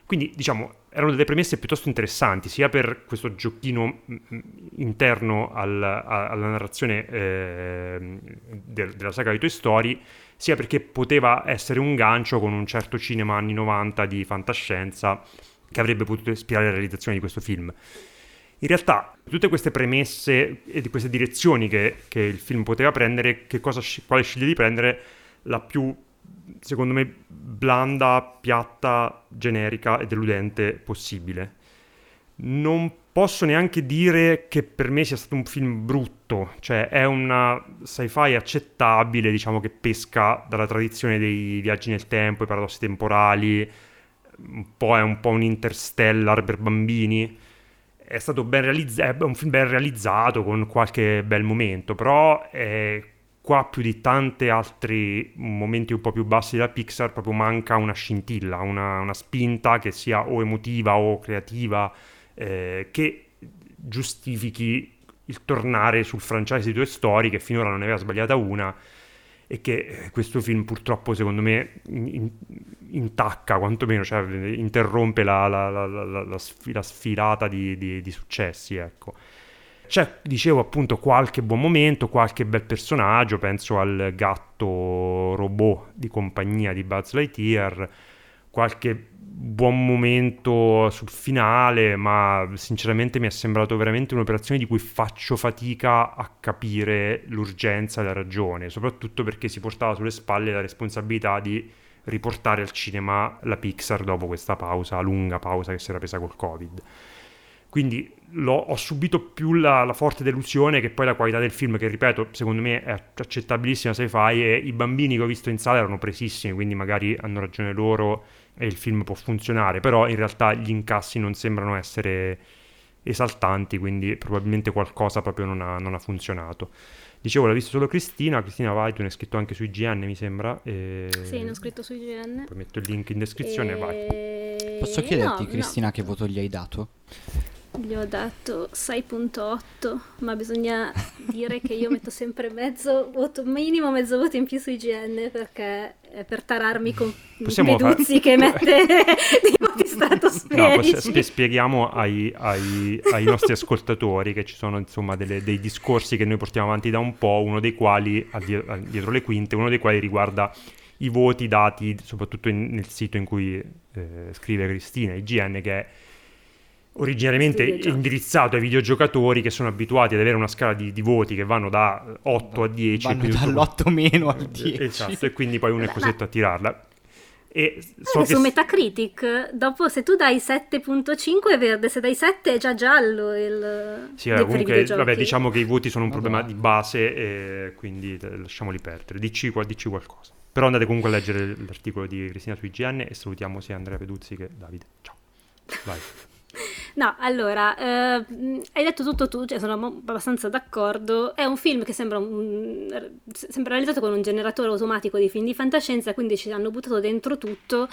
Quindi, diciamo, erano delle premesse piuttosto interessanti, sia per questo giochino mm, mm, interno al- a- alla narrazione ehm, del- della saga di Toy Story, sia perché poteva essere un gancio con un certo cinema anni 90 di fantascienza che avrebbe potuto ispirare la realizzazione di questo film. In realtà, tutte queste premesse e di queste direzioni che, che il film poteva prendere, cosa, quale sceglie di prendere? La più, secondo me, blanda, piatta, generica e deludente possibile. Non posso neanche dire che per me sia stato un film brutto, cioè è una sci-fi accettabile, diciamo che pesca dalla tradizione dei viaggi nel tempo, i paradossi temporali, un po' è un po' un interstellar per bambini è stato ben realizzato, è un film ben realizzato con qualche bel momento, però eh, qua più di tanti altri momenti un po' più bassi della Pixar proprio manca una scintilla, una, una spinta che sia o emotiva o creativa eh, che giustifichi il tornare sul franchise di Toy Story che finora non ne aveva sbagliata una e che eh, questo film purtroppo secondo me in- in- intacca quantomeno, cioè interrompe la, la- la- la sfilata di, di- di successi, ecco. C'è, dicevo appunto, qualche buon momento, qualche bel personaggio, penso al gatto robot di compagnia di Buzz Lightyear, qualche buon momento sul finale, ma sinceramente mi è sembrato veramente un'operazione di cui faccio fatica a capire l'urgenza e la ragione, soprattutto perché si portava sulle spalle la responsabilità di riportare al cinema la Pixar dopo questa pausa, lunga pausa che si era presa col Covid. Quindi l'ho- ho subito più la, la forte delusione che poi la qualità del film, che ripeto, secondo me è accettabilissima sci-fi e i bambini che ho visto in sala erano presissimi, quindi magari hanno ragione loro e il film può funzionare, però in realtà gli incassi non sembrano essere esaltanti, quindi probabilmente qualcosa proprio non ha, non ha funzionato. Dicevo, l'ha visto solo Cristina, Cristina vai, tu ne hai scritto anche su IGN mi sembra, e... Sì, ne ho scritto su IGN. poi metto il link in descrizione, vai. E- Posso chiederti, no, no. Cristina, che voto gli hai dato? Gli ho dato 6.8, ma bisogna dire che io metto sempre mezzo voto, minimo mezzo voto in più su IGN perché è per tararmi con Possiamo Peduzzi far... che mette di voti stratosferici. No, poss- spieghiamo ai, ai, ai, nostri ascoltatori che ci sono insomma delle, dei discorsi che noi portiamo avanti da un po', uno dei quali, dietro le quinte, uno dei quali riguarda i voti dati soprattutto in, nel sito in cui eh, scrive Cristina, IGN, che è originariamente indirizzato ai videogiocatori che sono abituati ad avere una scala di, di voti che vanno da 8 a 10 vanno dall'8 meno al 10 esatto e quindi poi uno è costretto a tirarla. E so su Metacritic dopo se tu dai 7.5 è verde se dai 7 è già giallo il sì, eh, comunque vabbè diciamo che i voti sono un problema di base e quindi lasciamoli perdere. Dici, dici qualcosa. Però andate comunque a leggere l'articolo di Cristina su IGN e salutiamo sia Andrea Peduzzi che Davide. Ciao. Vai No, allora, eh, hai detto tutto tu, cioè sono abbastanza d'accordo. È un film che sembra, un, sembra realizzato con un generatore automatico di film di fantascienza, quindi ci hanno buttato dentro tutto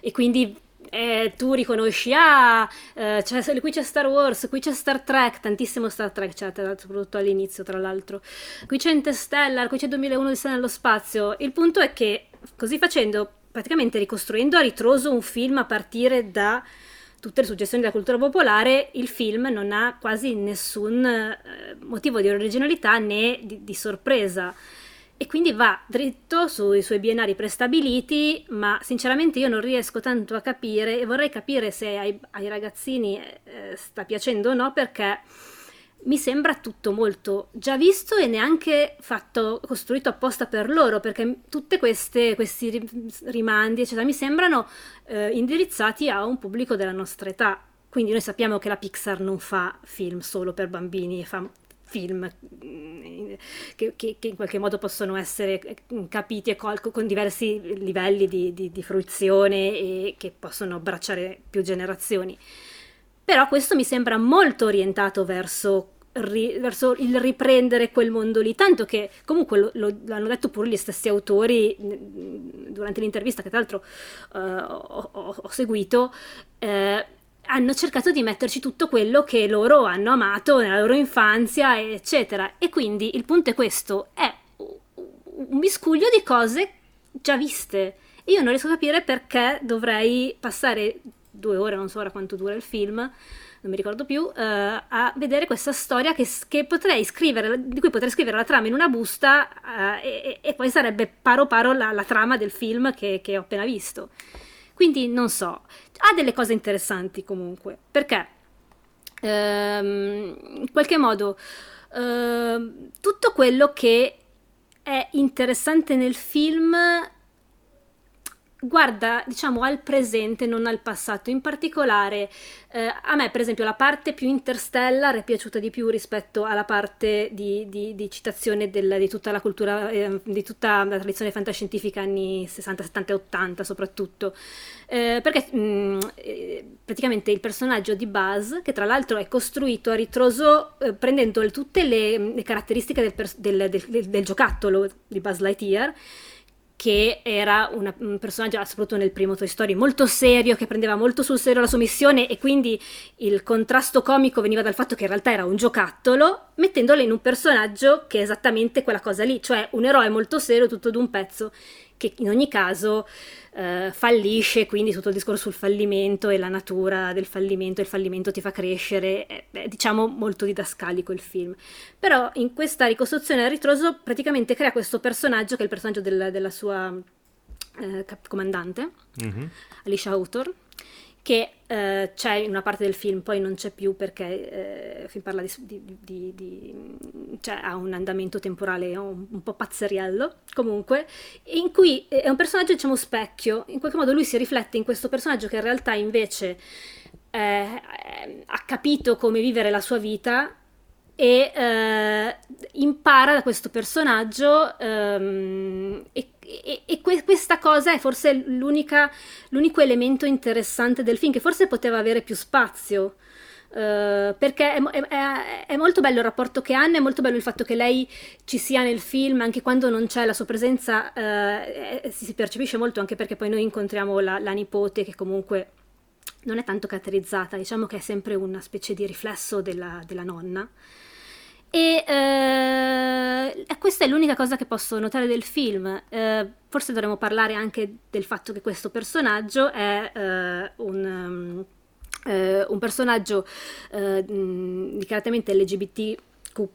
e quindi eh, tu riconosci, ah, eh, c'è, qui c'è Star Wars, qui c'è Star Trek, tantissimo Star Trek c'è, soprattutto all'inizio, tra l'altro. Qui c'è Interstellar, qui c'è 2001 di nello spazio. Il punto è che, così facendo, praticamente ricostruendo a ritroso un film a partire da tutte le suggestioni della cultura popolare, il film non ha quasi nessun eh, motivo di originalità né di, di, sorpresa. E quindi va dritto sui suoi binari prestabiliti, ma sinceramente io non riesco tanto a capire e vorrei capire se ai, ai ragazzini eh, sta piacendo o no, perché mi sembra tutto molto già visto e neanche fatto, costruito apposta per loro, perché tutti questi rimandi, eccetera, mi sembrano eh, indirizzati a un pubblico della nostra età. Quindi noi sappiamo che la Pixar non fa film solo per bambini, fa film mm, che, che, che in qualche modo possono essere eh, capiti e colco con diversi livelli di, di, di fruizione e che possono abbracciare più generazioni. Però questo mi sembra molto orientato verso, ri, verso il riprendere quel mondo lì, tanto che comunque lo, lo, l'hanno detto pure gli stessi autori durante l'intervista, che tra l'altro uh, ho, ho, ho, seguito. Uh, hanno cercato di metterci tutto quello che loro hanno amato nella loro infanzia, eccetera. E quindi il punto è questo: è un miscuglio di cose già viste. Io non riesco a capire perché dovrei passare due ore, non so ora quanto dura il film, non mi ricordo più, uh, a vedere questa storia che, che, potrei scrivere, di cui potrei scrivere la trama in una busta uh, e, e, poi sarebbe paro paro la, la trama del film che, che, ho appena visto. Quindi non so, ha delle cose interessanti comunque, perché um, in qualche modo uh, tutto quello che è interessante nel film guarda, diciamo, al presente, non al passato. In particolare, eh, a me, per esempio, la parte più interstellar è piaciuta di più rispetto alla parte di, di, di citazione del, di tutta la cultura, eh, di tutta la tradizione fantascientifica anni 60, 70 e 80 soprattutto. Eh, perché mh, mm, eh, praticamente il personaggio di Buzz, che tra l'altro è costruito a ritroso eh, prendendo tutte le, le caratteristiche del, pers- del, del giocattolo di Buzz Lightyear, che era una, un personaggio, soprattutto nel primo Toy Story, molto serio, che prendeva molto sul serio la sua missione e quindi il contrasto comico veniva dal fatto che in realtà era un giocattolo, mettendolo in un personaggio che è esattamente quella cosa lì, cioè un eroe molto serio tutto d'un pezzo che in ogni caso eh, fallisce, quindi tutto il discorso sul fallimento e la natura del fallimento, il fallimento ti fa crescere, è, è diciamo molto didascalico il film. Però in questa ricostruzione a ritroso praticamente crea questo personaggio che è il personaggio del, della sua eh, comandante, mm-hmm. Alicia Hawthorne, che eh, c'è in una parte del film, poi non c'è più perché eh, il film parla di, di, di, di cioè ha un andamento temporale un, un, po' pazzeriello, comunque, in cui è un personaggio, diciamo, specchio, in qualche modo lui si riflette in questo personaggio che in realtà invece eh, ha capito come vivere la sua vita e eh, impara da questo personaggio ehm, e e, e que- questa cosa è forse l'unico elemento interessante del film, che forse poteva avere più spazio. Uh, perché è, è, è, molto bello il rapporto che hanno, è molto bello il fatto che lei ci sia nel film, anche quando non c'è la sua presenza, uh, è, si percepisce molto, anche perché poi noi incontriamo la, la nipote che comunque non è tanto caratterizzata, diciamo che è sempre una specie di riflesso della, della nonna. E eh, questa è l'unica cosa che posso notare del film. Eh, forse dovremmo parlare anche del fatto che questo personaggio è eh, un, um, un, personaggio eh, dichiaratamente LGBT Q+,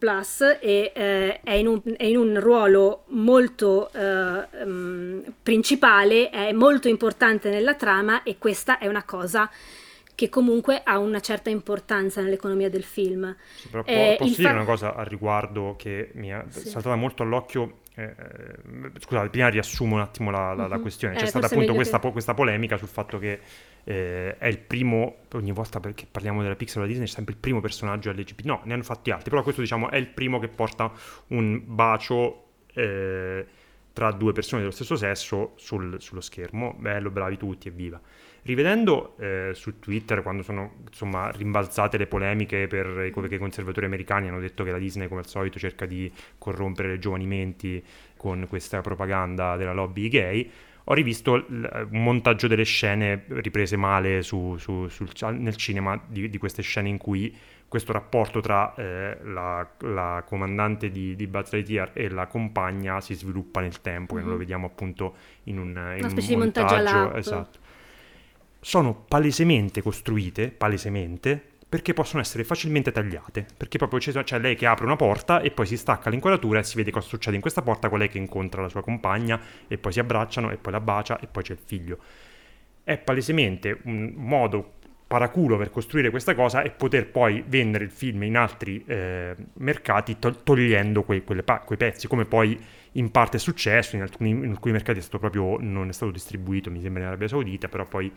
e eh, è, in un, è, in un, ruolo molto eh, um, principale, è molto importante nella trama e questa è una cosa che comunque ha una certa importanza nell'economia del film. Sì, però eh, posso dire fa... una cosa al riguardo che mi è sì. saltata molto all'occhio eh, scusate, prima riassumo un attimo la, la, la mhm. questione. C'è eh, stata appunto questa, che... questa, polemica sul fatto che eh, è il primo, ogni volta che parliamo della Pixar o della Disney, è sempre il primo personaggio LGBT. No, ne hanno fatti altri, però questo diciamo è il primo che porta un bacio eh, tra due persone dello stesso sesso sul, sullo schermo. Bello, bravi tutti, evviva. Rivedendo eh, su Twitter, quando sono insomma rimbalzate le polemiche per i conservatori americani, hanno detto che la Disney, come al solito, cerca di corrompere le giovani menti con questa propaganda della lobby gay. Ho rivisto un montaggio delle scene riprese male su, su, sul, nel cinema di, di, queste scene in cui questo rapporto tra eh, la, la, comandante di, di Buzz Lightyear e la compagna si sviluppa nel tempo, mm-hmm. che lo vediamo appunto in un, in Una un specie montaggio, di montaggio esatto sono palesemente costruite, palesemente, perché possono essere facilmente tagliate. Perché proprio c'è, c'è, lei che apre una porta e poi si stacca l'inquadratura e si vede cosa succede in questa porta con lei che incontra la sua compagna e poi si abbracciano e poi la bacia e poi c'è il figlio. È palesemente un modo paraculo per costruire questa cosa e poter poi vendere il film in altri eh, mercati to- togliendo quei, pa- quei, pezzi, come poi in parte è successo, in alcuni, in alcuni mercati è proprio, non è stato distribuito, mi sembra in Arabia Saudita, però poi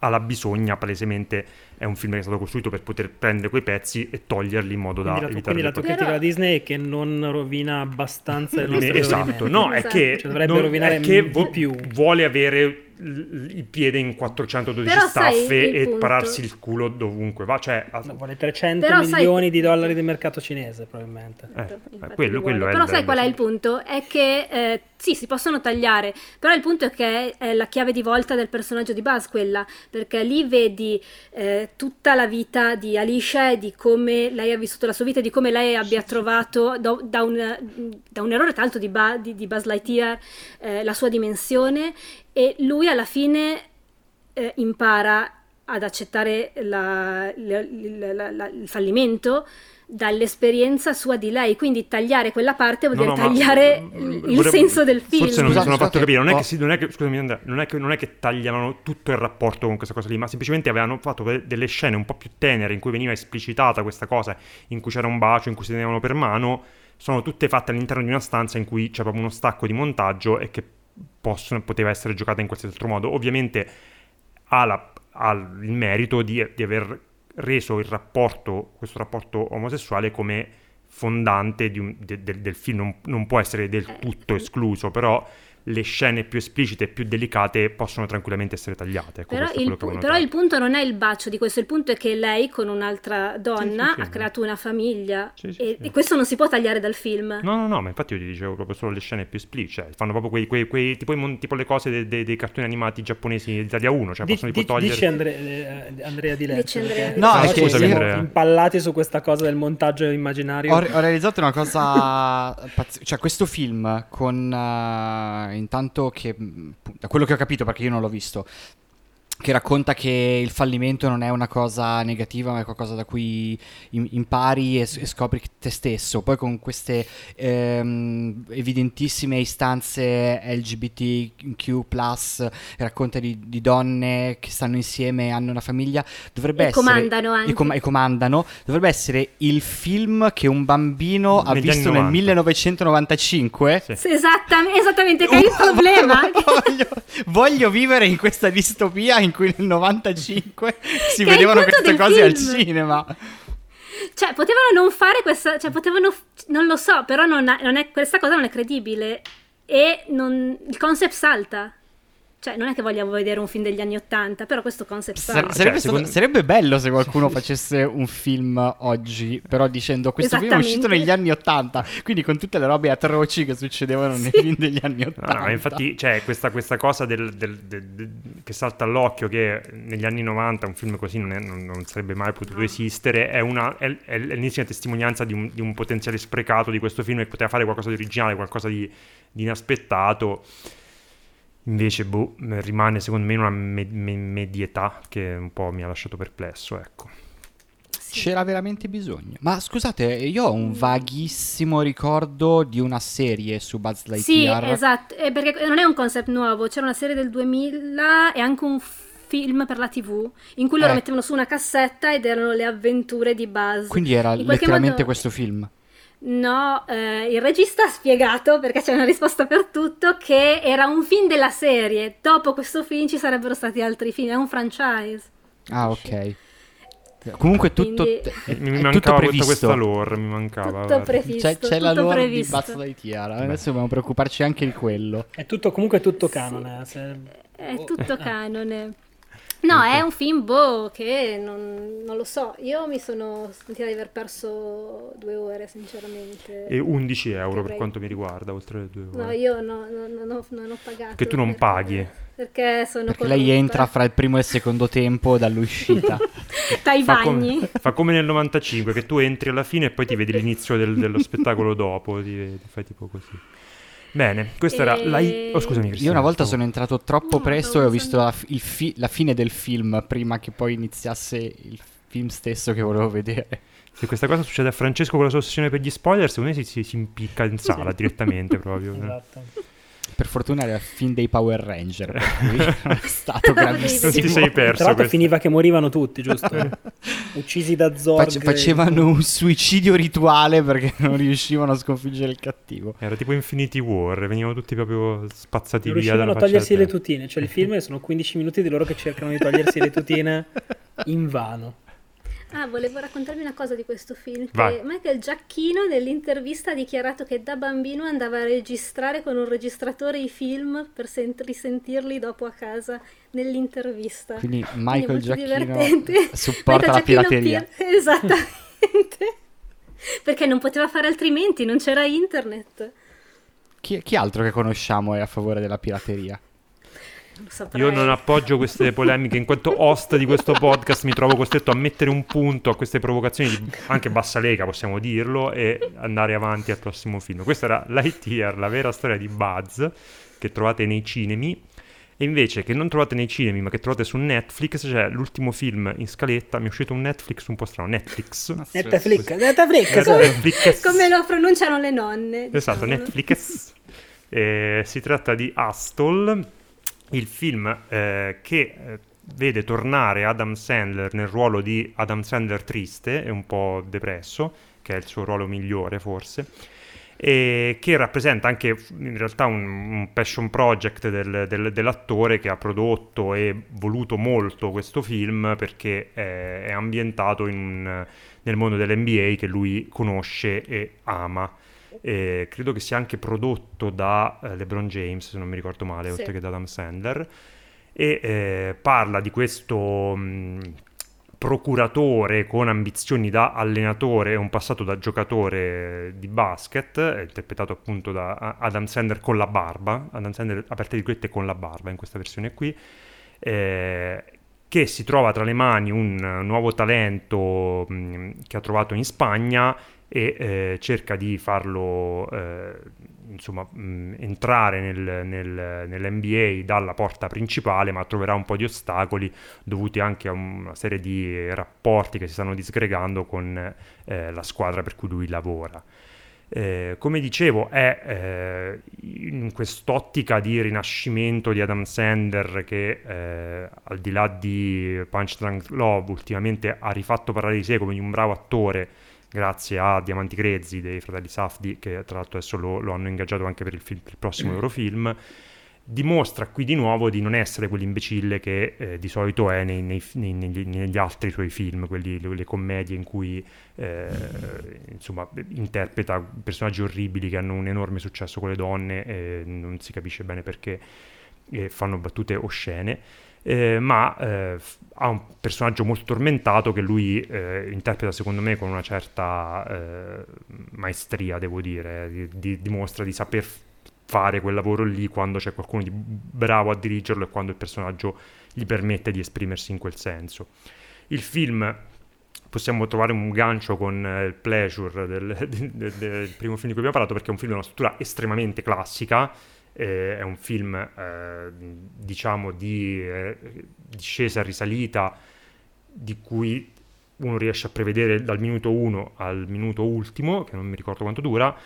alla bisogna palesemente è un film che è stato costruito per poter prendere quei pezzi e toglierli in modo quindi da la, evitare quindi la tua critica alla Disney è che non rovina abbastanza il nostro esatto no è che, cioè, dovrebbe rovinare è che vo- più. vuole avere il piede in 412 Però staffe e punto. pararsi il culo dovunque va. Cioè, no, vuole 300 Però milioni sai... di dollari del mercato cinese, probabilmente. Eh, eh quello, quello Però sai qual è il punto? È che eh, sì, si possono tagliare, però il punto è che è la chiave di volta del personaggio di Buzz quella, perché lì vedi eh, tutta la vita di Alicia e di come lei ha vissuto la sua vita, di come lei abbia trovato do, da, un, da, un, errore l'altro di, ba, di, di Buzz Lightyear eh, la sua dimensione e lui alla fine eh, impara ad accettare la, la, la, il fallimento dall'esperienza sua di lei, quindi tagliare quella parte vuol dire no, no, tagliare ma, il vorrei, senso del film. Forse non mi sono fatto capire, non è, che, non è che, scusami Andrea, non è, che, non è che tagliavano tutto il rapporto con questa cosa lì, ma semplicemente avevano fatto delle scene un po' più tenere in cui veniva esplicitata questa cosa, in cui c'era un bacio, in cui si tenevano per mano, sono tutte fatte all'interno di una stanza in cui c'è proprio uno stacco di montaggio e che possono, poteva essere giocata in qualsiasi altro modo. Ovviamente ha, la, ha il merito di, di aver reso il rapporto, questo rapporto omosessuale come fondante un, de, de, del film, non, non, può essere del eh, tutto escluso, però le scene più esplicite e più delicate possono tranquillamente essere tagliate. Ecco, però, il, pu- però il, punto non è il bacio di questo, il punto è che lei con un'altra donna sì, sì, sì, ha creato una famiglia e, e, questo non si può tagliare dal film. No, no, no, ma infatti io ti dicevo proprio solo le scene più esplicite, cioè, fanno proprio quei, quei, quei tipo, tipo, le cose dei, dei, dei, cartoni animati giapponesi di Italia 1, cioè possono di, togliere... Dici Andre, eh, Andrea Di Letto. Andrea. No, è che siamo Andrea. impallati su questa cosa del montaggio immaginario. Ho, ho realizzato una cosa pazz- cioè questo film con uh, intanto che da quello che ho capito, perché io non l'ho visto, che racconta che il fallimento non è una cosa negativa, ma è qualcosa da cui impari e, e scopri te stesso. Poi con queste ehm, evidentissime istanze LGBTQ, racconta di, di, donne che stanno insieme, hanno una famiglia, dovrebbe e essere. Comandano anche. E, com- e, comandano. Dovrebbe essere il film che un bambino ha visto nel 1995. Sì. Sì, esattamente, esattamente, che è il problema. voglio, voglio vivere in questa distopia in cui nel 95 si vedevano queste cose film. al cinema. Cioè, potevano non fare questa. Cioè, potevano. Non lo so, però non, non è, questa cosa non è credibile. E non, il concept salta. Cioè, non è che vogliamo vedere un film degli anni Ottanta, però questo concept Sare- art. cioè, sarebbe, stato- secondo- sarebbe bello se qualcuno facesse un film oggi, però dicendo questo film è uscito negli anni Ottanta, quindi con tutte le robe atroci che succedevano nei film degli anni No, Ottanta. no, infatti c'è questa, questa cosa del- del- del- del- che salta all'occhio che negli anni 90 un film così non, è- non- non sarebbe mai potuto esistere, è, una, è, è l'ennesima testimonianza di un, di un potenziale sprecato di questo film che poteva fare qualcosa di originale, qualcosa di, di inaspettato. Invece, boh, rimane secondo me una me- me- medietà che un po' mi ha lasciato perplesso, ecco. C'era veramente bisogno. Ma scusate, io ho un vaghissimo ricordo di una serie su Buzz Sì, Lightyear. esatto, eh, perché non è un concept nuovo, c'era una serie del 2000 e anche un film per la TV in cui loro Eh. mettevano su una cassetta ed erano le avventure di Buzz. Quindi era letteralmente modo- questo film. No, eh, il regista ha spiegato, perché c'è una risposta per tutto, che era un film della serie. Dopo questo film ci sarebbero stati altri film, è un franchise. Ah, ok. Comunque tutto, Quindi- è- Mi, mi è tutto mancava tutta previsto. questa lore, mi mancava. Tutto previsto. C'è, c'è la tutto lore previsto. di Buzz Lightyear. Adesso dobbiamo preoccuparci anche di quello. È tutto, comunque è tutto canone. eh, se- È tutto canone. No, è un film, boh, che non, non lo so. Io mi sono sentita di aver perso due ore, sinceramente. E 11 euro per Dovrei- quanto mi riguarda, oltre le due ore. No, io no- no- non, ho, non ho pagato. Che tu non perché- paghi. Perché sono Perché lei entra fra il primo e il secondo tempo dall'uscita. Dai Fa bagni. come, fa come nel 95, che tu entri alla fine e poi ti vedi l'inizio del- dello spettacolo dopo, ti, ti fai tipo così. Bene, questa era la... E- Oh, scusami, Io Cristina, una volta sono entrato troppo No, presto e ho visto la, il fi- la fine del film prima che poi iniziasse il film stesso che volevo vedere. Se questa cosa succede a Francesco con la sua ossessione per gli spoiler, secondo me si, si- si impicca in sala direttamente proprio. Esatto. Per fortuna era il film dei Power Ranger, per cui non è stato Non gravissimo. ti sei perso Tra l'altro questo. finiva che morivano tutti, giusto? Uccisi da Zorg. Face- facevano un suicidio rituale perché non riuscivano a sconfiggere il cattivo. Era tipo Infinity War, venivano tutti proprio spazzati Non via riuscivano dalla a faccia togliersi della le terra. tutine. Cioè, il film sono 15 minuti di loro che cercano di togliersi le tutine in vano. Ah, volevo raccontarvi una cosa di questo film. Vai. Che Michael Giacchino nell'intervista ha dichiarato che da bambino andava a registrare con un registratore i film per sent- risentirli dopo a casa nell'intervista. Quindi Quindi Michael molto Giacchino divertente. supporta la Michael Giacchino pirateria. pi- Esattamente. Perché non poteva fare altrimenti, non c'era internet. Chi, chi altro che conosciamo è a favore della pirateria? Io non appoggio queste polemiche, in quanto host di questo podcast mi trovo costretto a mettere un punto a queste provocazioni, di anche bassa lega possiamo dirlo, e andare avanti al prossimo film. Questa era Lightyear, la vera storia di Buzz, che trovate nei cinemi. E invece che non trovate nei cinemi, ma che trovate su Netflix, c'è l'ultimo film in scaletta. Mi è uscito un Netflix un po' strano. Netflix. Netflix, Netflix. Netflix. Come lo pronunciano le nonne. Esatto, diciamolo. Netflix. Eh, si tratta di Astol, il film eh, che eh, vede tornare Adam Sandler nel ruolo di Adam Sandler triste e un po' depresso, che è il suo ruolo migliore forse, e che rappresenta anche in realtà un, un passion project del- del- dell'attore che ha prodotto e voluto molto questo film perché è, è ambientato in- nel mondo dell'NBA che lui conosce e ama. E credo che sia anche prodotto da eh, LeBron James, se non mi ricordo male, Sì. oltre che da Adam Sandler. E eh, parla di questo mh, procuratore con ambizioni da allenatore e un passato da giocatore di basket, eh, interpretato appunto da Adam Sandler con la barba, Adam Sandler aperte virgolette con la barba in questa versione qui, eh, che si trova tra le mani un eh, nuovo talento mh, che ha trovato in Spagna e eh, cerca di farlo eh, insomma mh, entrare nel, nel- nell'NBA dalla porta principale ma troverà un po' di ostacoli dovuti anche a una serie di rapporti che si stanno disgregando con eh, la squadra per cui lui lavora. Eh, come dicevo, è eh, in quest'ottica di rinascimento di Adam Sandler che eh, al di là di Punch Drunk Love ultimamente ha rifatto parlare di sé come di un bravo attore grazie a Diamanti Grezzi dei fratelli Safdi che tra l'altro adesso lo, lo hanno ingaggiato anche per il, film- il prossimo loro film dimostra qui di nuovo di non essere quell'imbecille che eh, di solito è nei- nei- nei- negli, negli altri suoi film, quelli, le, le commedie in cui eh, insomma, interpreta personaggi orribili che hanno un enorme successo con le donne e non si capisce bene perché. e fanno battute oscene, eh, ma eh, ha un personaggio molto tormentato che lui eh, interpreta secondo me con una certa eh, maestria, devo dire, di, di, dimostra di saper fare quel lavoro lì quando c'è qualcuno di bravo a dirigerlo e quando il personaggio gli permette di esprimersi in quel senso. Il film possiamo trovare un gancio con eh, il pleasure del, del, del, primo film di cui abbiamo parlato perché è un film di una struttura estremamente classica è un film eh, diciamo di eh, discesa risalita di cui uno riesce a prevedere dal minuto 1 al minuto ultimo che non mi ricordo quanto dura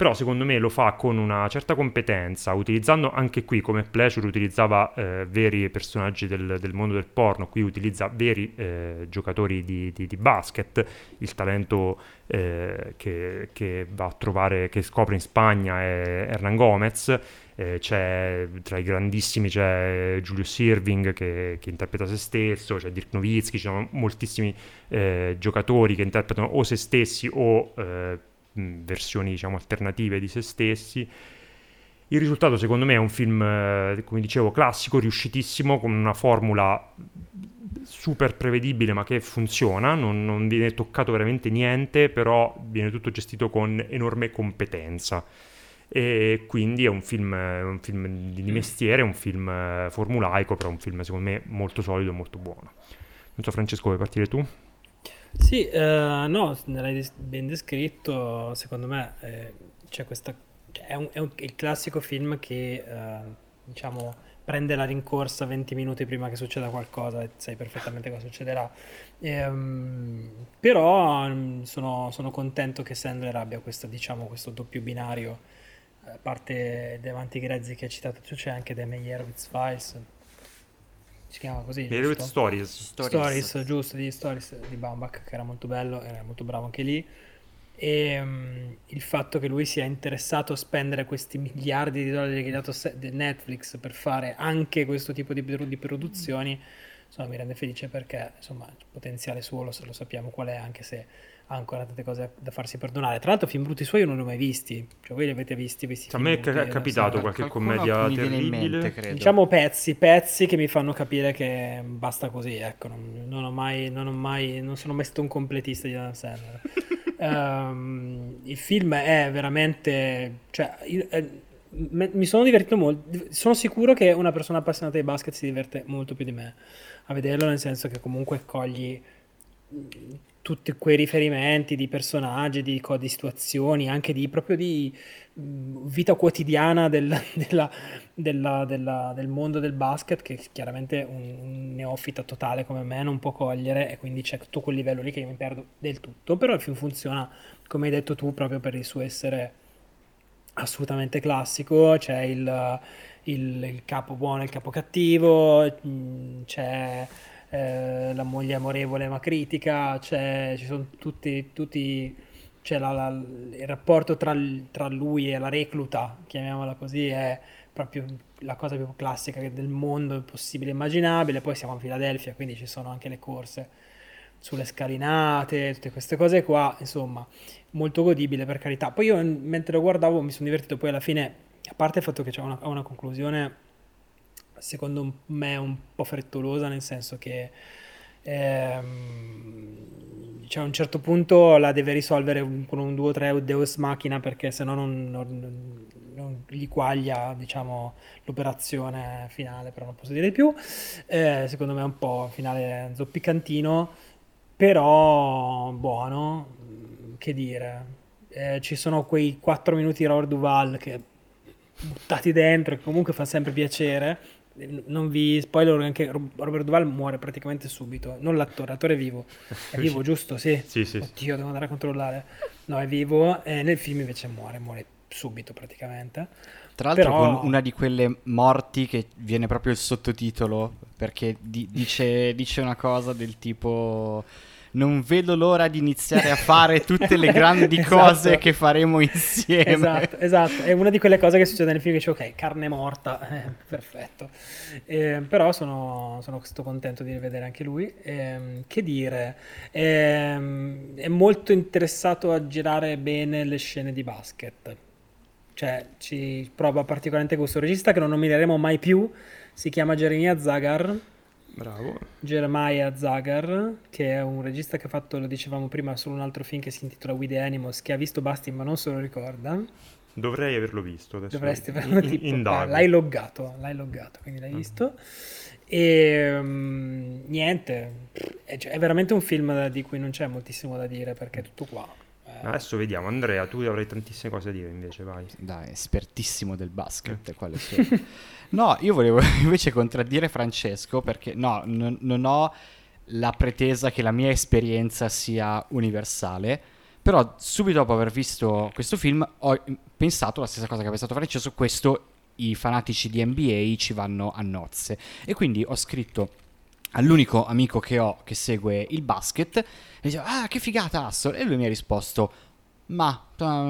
però secondo me lo fa con una certa competenza, utilizzando anche qui come Pleasure utilizzava eh, veri personaggi del, del, mondo del porno, qui utilizza veri eh, giocatori di, di, di, basket, il talento eh, che, che, va a trovare, che scopre in Spagna è Hernan Gomez, eh, c'è tra i grandissimi c'è Julius Irving che, che, interpreta se stesso, c'è Dirk Nowitzki, ci sono moltissimi eh, giocatori che interpretano o se stessi o eh, versioni diciamo alternative di se stessi. Il risultato secondo me è un film, eh, come dicevo, classico, riuscitissimo, con una formula super prevedibile ma che funziona, non, non, viene toccato veramente niente, però viene tutto gestito con enorme competenza. E quindi è un film, un film di mestiere, un film eh, formulaico, però un film secondo me molto solido e molto buono. Non so Francesco, vuoi partire tu? Sì, eh, no, l'hai ben descritto, secondo me eh, c'è questa, cioè, è, un, è, un, il classico film che, eh, diciamo, prende la rincorsa 20 minuti prima che succeda qualcosa e sai perfettamente cosa succederà. Ehm, però mm, sono, sono, contento che Sandler abbia questo, diciamo, questo doppio binario, a parte dei avanti grezzi che hai citato tu, c'è anche The Meyerowitz Files, si chiama così Stories. Stories. Stories giusto di Stories di Baumbach che era molto bello era molto bravo anche lì e um, il fatto che lui sia interessato a spendere questi miliardi di dollari che ha dato Netflix per fare anche questo tipo di, di produzioni insomma mi rende felice perché insomma il potenziale suo lo, lo sappiamo qual è anche se ha ancora tante cose da farsi perdonare. Tra l'altro, film brutti suoi io non li ho mai visti. Cioè, voi li avete visti? visti a me è ca- capitato so. qualche commedia terribile. Mente, diciamo pezzi, pezzi che mi fanno capire che basta così. Ecco, non, non ho mai, non ho mai, non sono mai stato un completista di Adam Sandler. um, il film è veramente, cioè, io, eh, mi sono divertito molto. Sono sicuro che una persona appassionata di basket si diverte molto più di me a vederlo, nel senso che comunque cogli tutti quei riferimenti di personaggi, di, di situazioni, anche di proprio di mh, vita quotidiana del, della, della, della, del mondo del basket, che chiaramente un, neofita totale come me non può cogliere, e quindi c'è tutto quel livello lì che io mi perdo del tutto. Però il film funziona, come hai detto tu, proprio per il suo essere assolutamente classico. C'è il, il, il capo buono e il capo cattivo, c'è eh, la moglie amorevole ma critica, c'è, ci sono tutti, tutti c'è la, la, il rapporto tra, tra, lui e la recluta, chiamiamola così, è proprio la cosa più classica del mondo possibile e immaginabile. Poi siamo a Filadelfia, quindi ci sono anche le corse sulle scalinate, tutte queste cose qua, insomma, molto godibile per carità. Poi io mentre lo guardavo mi sono divertito, poi alla fine, a parte il fatto che c'è una, una conclusione secondo me un po' frettolosa, nel senso che ehm, cioè a un certo punto la deve risolvere con un 2-3 Deus Machina perché se no non, non, non, gli quaglia diciamo, l'operazione finale, però non posso dire di più. Eh, secondo me è un po' finale zoppicantino, però buono, che dire. Eh, ci sono quei 4 minuti di Robert Duval che buttati dentro e comunque fa sempre piacere. Non vi spoiler anche Robert Duval muore praticamente subito. Non l'attore, l'attore è vivo. È vivo giusto? Sì. sì, sì. Oddio devo andare a controllare. No è vivo e nel film invece muore muore subito praticamente. Tra l'altro Però... con una di quelle morti che viene proprio il sottotitolo perché di- dice, dice una cosa del tipo non vedo l'ora di iniziare a fare tutte le grandi esatto. cose che faremo insieme. Esatto, esatto, è una di quelle cose che succede nel film che dice ok, carne morta, eh, perfetto. Eh, però sono, sono contento di rivedere anche lui. Eh, che dire, ehm, è molto interessato a girare bene le scene di basket. cioè ci prova particolarmente questo regista che non nomineremo mai più, si chiama Jeremiah Zagar. Bravo. Jeremiah Zagar, che è un regista che ha fatto, lo dicevamo prima, solo un altro film che si intitola We the Animals, che ha visto Basti ma non se lo ricorda. Dovrei averlo visto adesso. Dovresti averlo tipo, in, ah, l'hai loggato, l'hai loggato, quindi l'hai uh visto. E um, niente, è, cioè, è, veramente un film di cui non c'è moltissimo da dire perché è tutto qua. Eh. Adesso vediamo, Andrea, tu avrai tantissime cose da dire invece, vai. Dai, espertissimo del basket, eh. quale No, io volevo invece contraddire Francesco perché no, n- non ho la pretesa che la mia esperienza sia universale però subito dopo aver visto questo film ho pensato la stessa cosa che aveva pensato Francesco, questo i fanatici di NBA ci vanno a nozze. E quindi ho scritto all'unico amico che ho che segue il basket e dicevo ah che figata Assol e lui mi ha risposto ma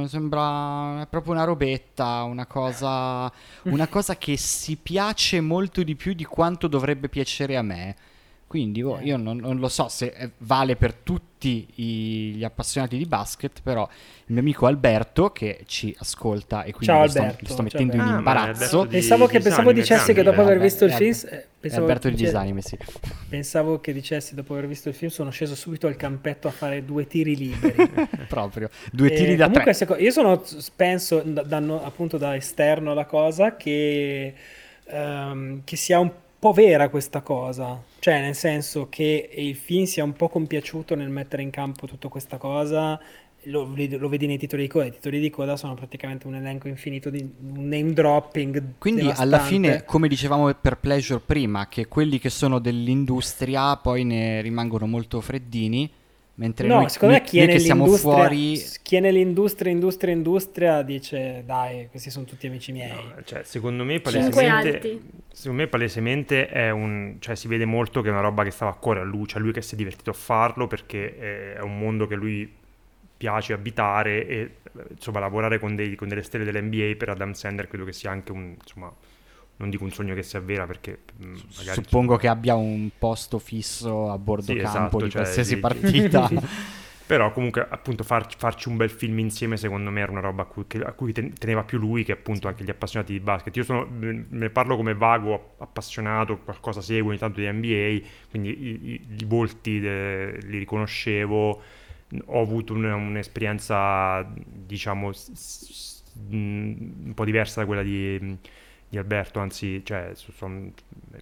sembra proprio una robetta una cosa una cosa che si piace molto di più di quanto dovrebbe piacere a me quindi oh, io non, non, lo so se vale per tutti i, gli appassionati di basket, però il mio amico Alberto che ci ascolta e quindi Ciao, lo, Alberto, sto, sto mettendo in ah, imbarazzo. Pensavo che pensavo dicessi che dopo aver visto il film... Eh, Alberto di Disanime, sì. Pensavo che dicessi dopo aver visto il film sono sceso subito al campetto a fare due tiri liberi. Proprio, due tiri da comunque, tre. io sono, penso, da, da, appunto da esterno alla cosa, che, um, che sia un po' vera questa cosa, cioè nel senso che il film sia un po' compiaciuto nel mettere in campo tutta questa cosa, lo, lo vedi nei titoli di coda, i titoli di coda sono praticamente un elenco infinito di un name dropping. Quindi devastante. alla fine, come dicevamo per Pleasure prima, che quelli che sono dell'industria poi ne rimangono molto freddini Mentre no, noi, secondo me chi è, fuori... chi è nell'industria, industria, industria dice dai, questi sono tutti amici miei. No, cioè, secondo me palesemente, secondo me palesemente è un, cioè, si vede molto che è una roba che stava a cuore a lui, cioè lui che si è divertito a farlo perché è un mondo che lui piace abitare e insomma lavorare con, dei, con delle stelle dell'NBA per Adam Sandler credo che sia anche un, insomma, non dico un sogno che si avvera perché mm, magari... Suppongo che abbia un posto fisso a bordo sì, campo esatto, di cioè, qualsiasi di, partita. Però comunque appunto far, farci un bel film insieme secondo me era una roba a cui, a cui, teneva più lui che appunto anche gli appassionati di basket. Io sono, ne parlo come vago appassionato, qualcosa seguo ogni tanto di NBA, quindi i, i, i volti de, li riconoscevo, ho avuto un, un'esperienza diciamo s, s, un po' diversa da quella di di Alberto, anzi cioè, son,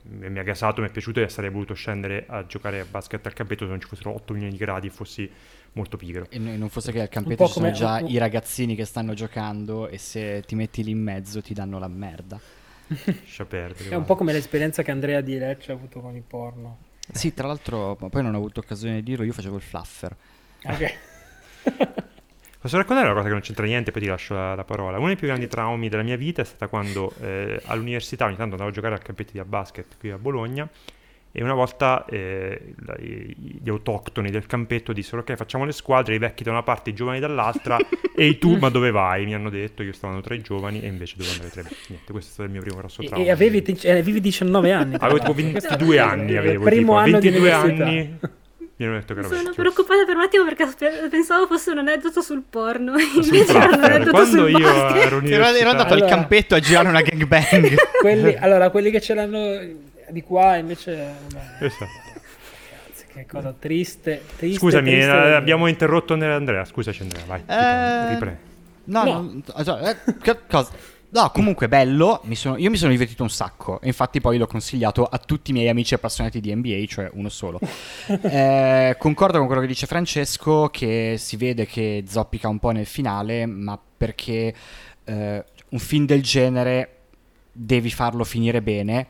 mi ha gasato, mi è piaciuto e sarei voluto scendere a giocare a basket al campetto se non ci fossero 8 milioni di gradi e fossi molto pigro. E non fosse che al campetto ci sono già i ragazzini che stanno giocando e se ti metti lì in mezzo ti danno la merda. Lascia perdere. È un po' come l'esperienza che Andrea di Lecce ha avuto con il porno. Sì, tra l'altro, poi non ho avuto occasione di dirlo, io facevo il fluffer. Ok. Posso raccontare una cosa che non c'entra niente, poi ti lascio la, la parola. Uno dei più grandi traumi della mia vita è stata quando eh, all'università ogni tanto andavo a giocare a campetti di basket qui a Bologna e una volta eh, gli autoctoni del campetto dissero ok facciamo le squadre, i vecchi da una parte, i giovani dall'altra e tu ma dove vai? Mi hanno detto, io stavano tra i giovani e invece dovevo andare tra i vecchi. Niente, questo è stato il mio primo grosso trauma. E avevi, avevi 19 anni? Avevo 22 anni, avevo primo tipo, anno 22 anni mi hanno detto che era Sono preoccupata per un attimo perché pensavo fosse un aneddoto sul porno. Invece era un aneddoto Quando sul io basket. ero, ero andato allora... al campetto a girare una gangbang. quelli, allora, quelli che ce l'hanno di qua invece... Vabbè. Esatto. che cosa triste, triste Scusami, triste eh, abbiamo interrotto Andrea. Scusaci Andrea, vai. Eh... Riprendi. No, no. no cioè, eh, cosa? No, comunque bello, mi sono, io mi sono divertito un sacco, infatti poi l'ho consigliato a tutti i miei amici appassionati di NBA, cioè uno solo. eh, concordo con quello che dice Francesco, che si vede che zoppica un po' nel finale, ma perché eh, un film del genere devi farlo finire bene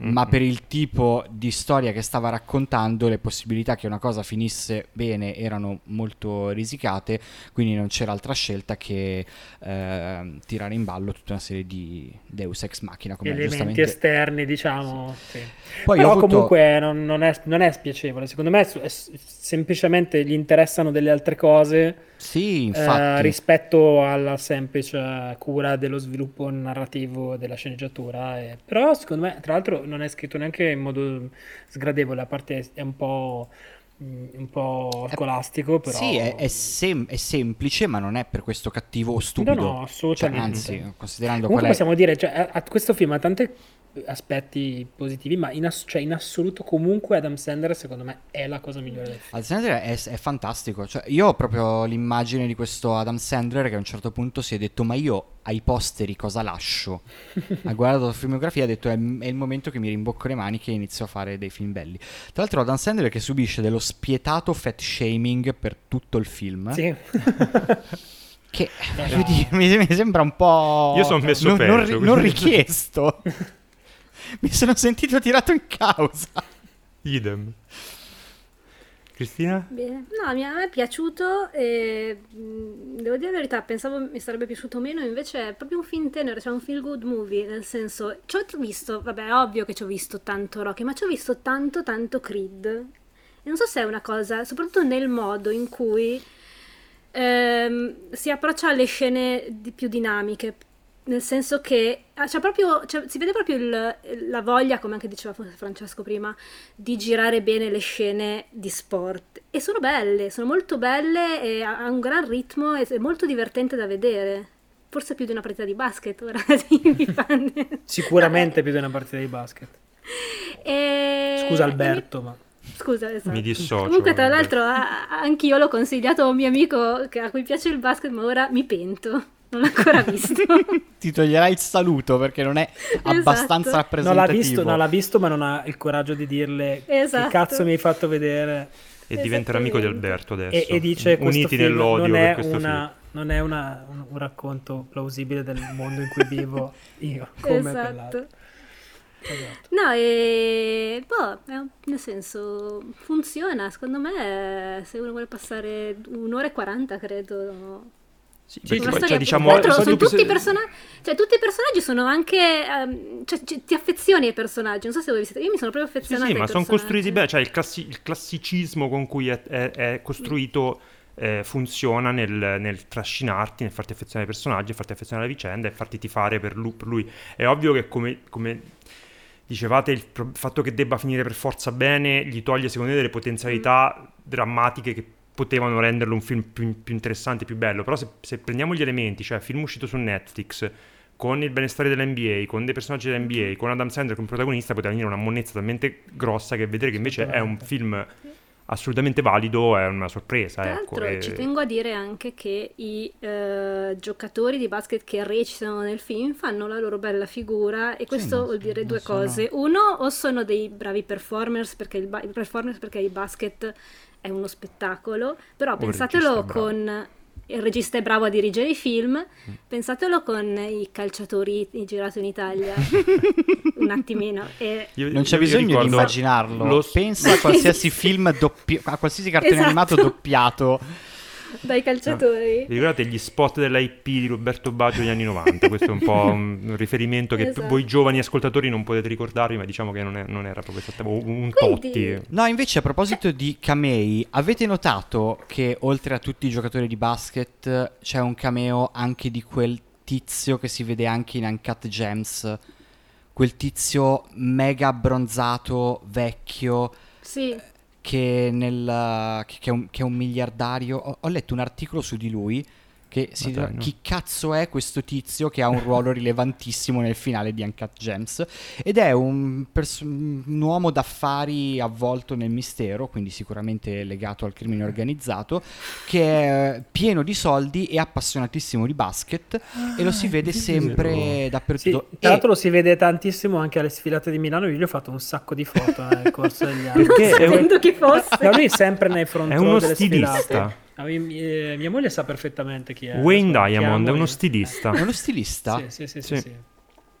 mm-hmm. ma per il tipo di storia che stava raccontando le possibilità che una cosa finisse bene erano molto risicate, quindi non c'era altra scelta che eh, tirare in ballo tutta una serie di Deus ex machina. Come Elementi giustamente... esterni, diciamo. Sì. Sì. Poi Però avuto... comunque non, non, è, non, è, spiacevole, secondo me è, è, semplicemente gli interessano delle altre cose sì, eh, rispetto alla semplice cura dello sviluppo narrativo della sceneggiatura. E... Però secondo me, tra l'altro, non è scritto neanche in modo sgradevole, a parte è un po' mm, un po' scolastico, però... Sì, è, è sem- è semplice, ma non è per questo cattivo o stupido. No, no, Cioè, assolutamente. anzi, considerando Comunque qual è... possiamo dire, cioè, a- a- questo film ha tanti aspetti positivi, ma in, ass- cioè, in assoluto comunque Adam Sandler secondo me è la cosa migliore del film. Adam Sandler è, è fantastico. Cioè, io ho proprio l'immagine di questo Adam Sandler che a un certo punto si è detto: Ma io ai posteri cosa lascio? ha guardato la filmografia e ha detto: è, è il momento che mi rimbocco le maniche e inizio a fare dei film belli. Tra l'altro, Adam Sandler che subisce dello spietato fat shaming per tutto il film. Sì. Che No. mi, mi sembra un po'. Io son messo non, non peggio, non quindi- richiesto. mi sono sentito tirato in causa. Idem. Cristina? Bene. No, mi- a me è piaciuto e mh, devo dire la verità, pensavo mi sarebbe piaciuto meno, invece è proprio un film tenero, cioè un feel good movie, nel senso, ci ho visto, vabbè, è ovvio che ci ho visto tanto Rocky, ma ci ho visto tanto tanto Creed. E non so se è una cosa, soprattutto nel modo in cui ehm, si approccia alle scene di- più dinamiche, nel senso che c'è proprio, c'è- si vede proprio il- la voglia, come anche diceva Francesco prima, di girare bene le scene di sport. E sono belle, sono molto belle e ha un gran ritmo e è molto divertente da vedere. Forse più di una partita di basket, ora Sicuramente più di una partita di basket. E- Scusa e mi- Alberto, ma... Scusa, esatto. Mi dissocio. Comunque, tra Alberto. l'altro, a- anch'io l'ho consigliato a un mio amico che- a cui piace il basket, ma ora mi pento. Non l'ho ancora visto. Ti toglierai il saluto perché non è abbastanza Esatto. Non rappresentativo. l'ha visto, non l'ha visto, ma non ha il coraggio di dirle Esatto. che cazzo mi hai fatto vedere. E diventerà amico di. Alberto adesso. E, e dice questo Uniti film nell'odio non è, una, non è una- un, un racconto plausibile del mondo in cui vivo io, come quell'altro. esatto. Esatto. No, e boh, nel senso, funziona. Secondo me, se uno vuole passare un'ora e 40, credo. Sì, Sì, Una poi, storia- cioè, diciamo, sono tutti se- personaggi, cioè tutti i personaggi sono anche, ehm, cioè, ci- ti affezioni ai personaggi, non so se voi siete, io mi sono proprio Sì, affezionata sì, ai ma sono costruiti bene, cioè il, classi- il classicismo con cui è, è- è costruito eh, funziona nel, nel trascinarti, nel farti affezionare ai personaggi, farti affezionare alla vicenda e farti tifare per lui. per lui. È ovvio che come, come dicevate, il pro- fatto che debba finire per forza bene gli toglie secondo me delle potenzialità drammatiche che potevano renderlo un film più, più interessante, più bello. Però se, se prendiamo gli elementi, cioè film uscito su Netflix, con il benestare dell'NBA, con dei personaggi dell'NBA, con Adam Sandler come protagonista, poteva venire una monnezza talmente grossa che vedere che invece è un film assolutamente valido è una sorpresa. Tra ecco, l'altro e- ci tengo a dire anche che i eh, giocatori di basket che recitano nel film fanno la loro bella figura e questo no, vuol dire due sono- cose. Uno, o sono dei bravi performers perché il, ba- performers perché il basket è uno spettacolo, però O il regista pensatelo con il regista è bravo a dirigere i film, Mm. pensatelo con i calciatori girato in Italia un attimino. E Io- Non c'è bisogno di immaginarlo. lo- Pensa a qualsiasi film doppi- a qualsiasi cartone Esatto. animato doppiato. dai calciatori. Vi ricordate gli spot dell'IP di Roberto Baggio degli anni 90? Questo è un po' un riferimento che Esatto. voi giovani ascoltatori non potete ricordarvi, ma diciamo che non, è- non era proprio esattamente un Quindi- Totti. No, invece a proposito di camei, avete notato che oltre a tutti i giocatori di basket c'è un cameo anche di quel tizio che si vede anche in Uncut Gems? Quel tizio mega abbronzato, vecchio, Sì. Che, nel, che, è un, che è un miliardario. Ho, ho letto un articolo su di lui che si dai, no. chi cazzo è questo tizio che ha un ruolo rilevantissimo nel finale di Uncut Gems ed è un, pers- un uomo d'affari avvolto nel mistero, quindi sicuramente legato al crimine organizzato, che è pieno di soldi e appassionatissimo di basket e lo si vede sempre Ah, Sì, dappertutto. tra E- l'altro lo si vede tantissimo anche alle sfilate di Milano. Io gli ho fatto un sacco di foto nel corso degli anni. Perché un- Sapendo chi fosse. Ma lui è sempre nei front È row uno delle stilista. sfilate. Ah, mia, mia- mia moglie sa perfettamente chi è. Wayne Adesso Diamond è uno stilista. È uno stilista? Sì, sì, sì, sì, Sì. sì.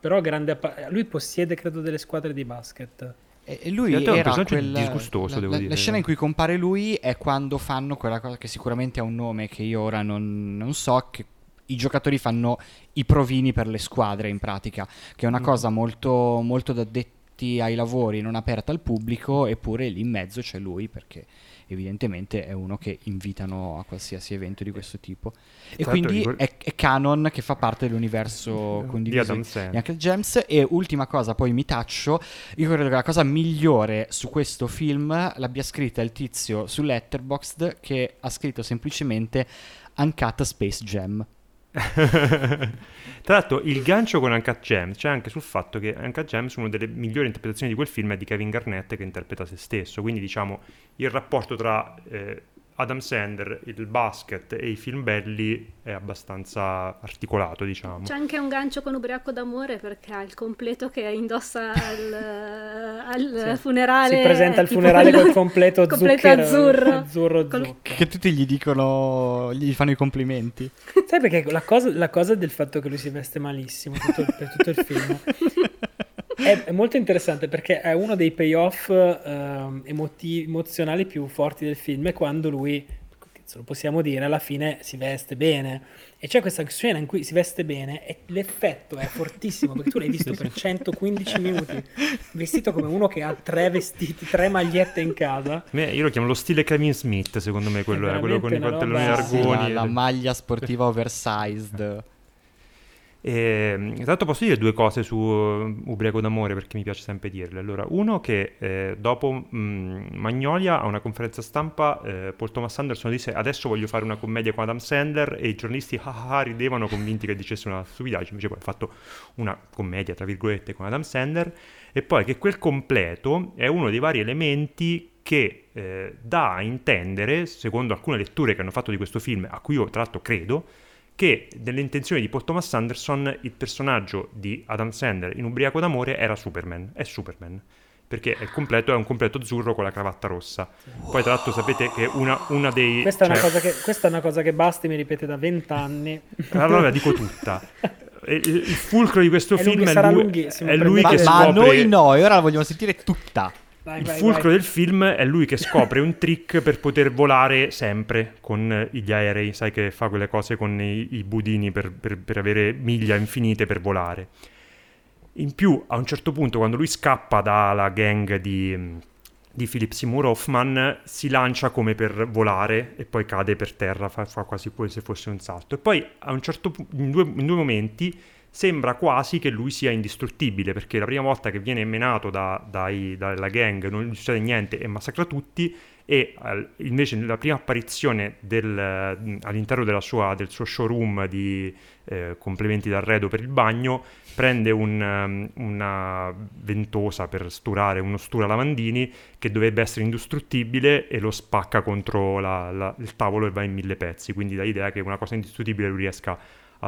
Però grande appa- lui possiede, credo, delle squadre di basket. E lui è un era personaggio quel, disgustoso, la, devo la- dire. la scena in cui compare lui è quando fanno quella cosa che sicuramente ha un nome che io ora non, non so, che i giocatori fanno i provini per le squadre in pratica, che è una cosa molto, molto da, de- tutti ai lavori non aperta al pubblico, eppure lì in mezzo c'è lui perché evidentemente è uno che invitano a qualsiasi evento di questo tipo. E Tra quindi l'altro è, è canon che fa parte dell'universo Di condiviso Adam di Sandler. Uncle James. E ultima cosa, poi mi taccio, io credo che la cosa migliore su questo film l'abbia scritta il tizio su Letterboxd che ha scritto semplicemente Uncut Space Jam. Tra l'altro, il gancio con Uncut Gems c'è anche sul fatto che Uncut Gems, una delle migliori interpretazioni di quel film, è di Kevin Garnett che interpreta se stesso. Quindi, diciamo, il rapporto tra eh, Adam Sandler, il basket e i film belli è abbastanza articolato, diciamo. C'è anche un gancio con Ubriaco d'amore perché ha il completo che indossa al, al Sì. funerale. Si presenta al funerale col completo, completo zucchero, azzurro. azzurro Col- zucchero. Che tutti gli dicono, gli fanno i complimenti. Sai perché la cosa, la cosa del fatto che lui si veste malissimo tutto per tutto il film è, è molto interessante perché è uno dei payoff emoti- emozionali più forti del film è quando lui, lo possiamo dire, alla fine si veste bene. E c'è questa scena in cui si veste bene e l'effetto è fortissimo perché tu l'hai visto per 115 minuti vestito come uno che ha tre vestiti, tre magliette in casa. Io lo chiamo lo stile Kevin Smith, secondo me, quello è, quello con i pantaloni roba- Sì, la, la maglia sportiva oversized. E, tra l'altro posso dire due cose su uh, Ubriaco d'amore perché mi piace sempre dirle. Allora, uno che eh, dopo mh, Magnolia a una conferenza stampa eh, Paul Thomas Anderson disse adesso voglio fare una commedia con Adam Sandler e i giornalisti ah, ah, ridevano convinti che dicesse una stupidaggine, invece poi ha fatto una commedia tra virgolette con Adam Sandler e poi che quel completo è uno dei vari elementi che eh, dà a intendere, secondo alcune letture che hanno fatto di questo film, a cui io tra l'altro credo, che nelle intenzioni di Paul Thomas Anderson il personaggio di Adam Sandler in Ubriaco d'amore era Superman, è Superman. Perché il completo è un completo azzurro con la cravatta rossa. Poi, tra l'altro, sapete che una, una dei. Questa è, una cioè- cosa che, questa è una cosa che Basti mi ripete da vent'anni. Allora la dico tutta. Il, fulcro di questo È film lunghi- è lui, è lui Ma, che ma scopre. noi no, e ora la vogliamo sentire tutta. Vai, Il vai, fulcro vai. del film è lui che scopre un trick per poter volare sempre con gli aerei, sai che fa quelle cose con i, i budini per, per- per avere miglia infinite per volare. In più, a un certo punto, quando lui scappa dalla gang di, di Philip Seymour Hoffman, si lancia come per volare e poi cade per terra, fa, fa quasi come se fosse un salto. E poi, a un certo punto, in due, in due momenti, sembra quasi che lui sia indistruttibile, perché la prima volta che viene menato da- dai- dalla gang non gli succede niente e massacra tutti, e invece nella prima apparizione del- all'interno sua- del suo showroom di eh, complementi d'arredo per il bagno, prende un, una ventosa per sturare uno stura lavandini che dovrebbe essere indistruttibile e lo spacca contro la- la- il tavolo e va in mille pezzi, quindi l'idea che una cosa indistruttibile lui riesca a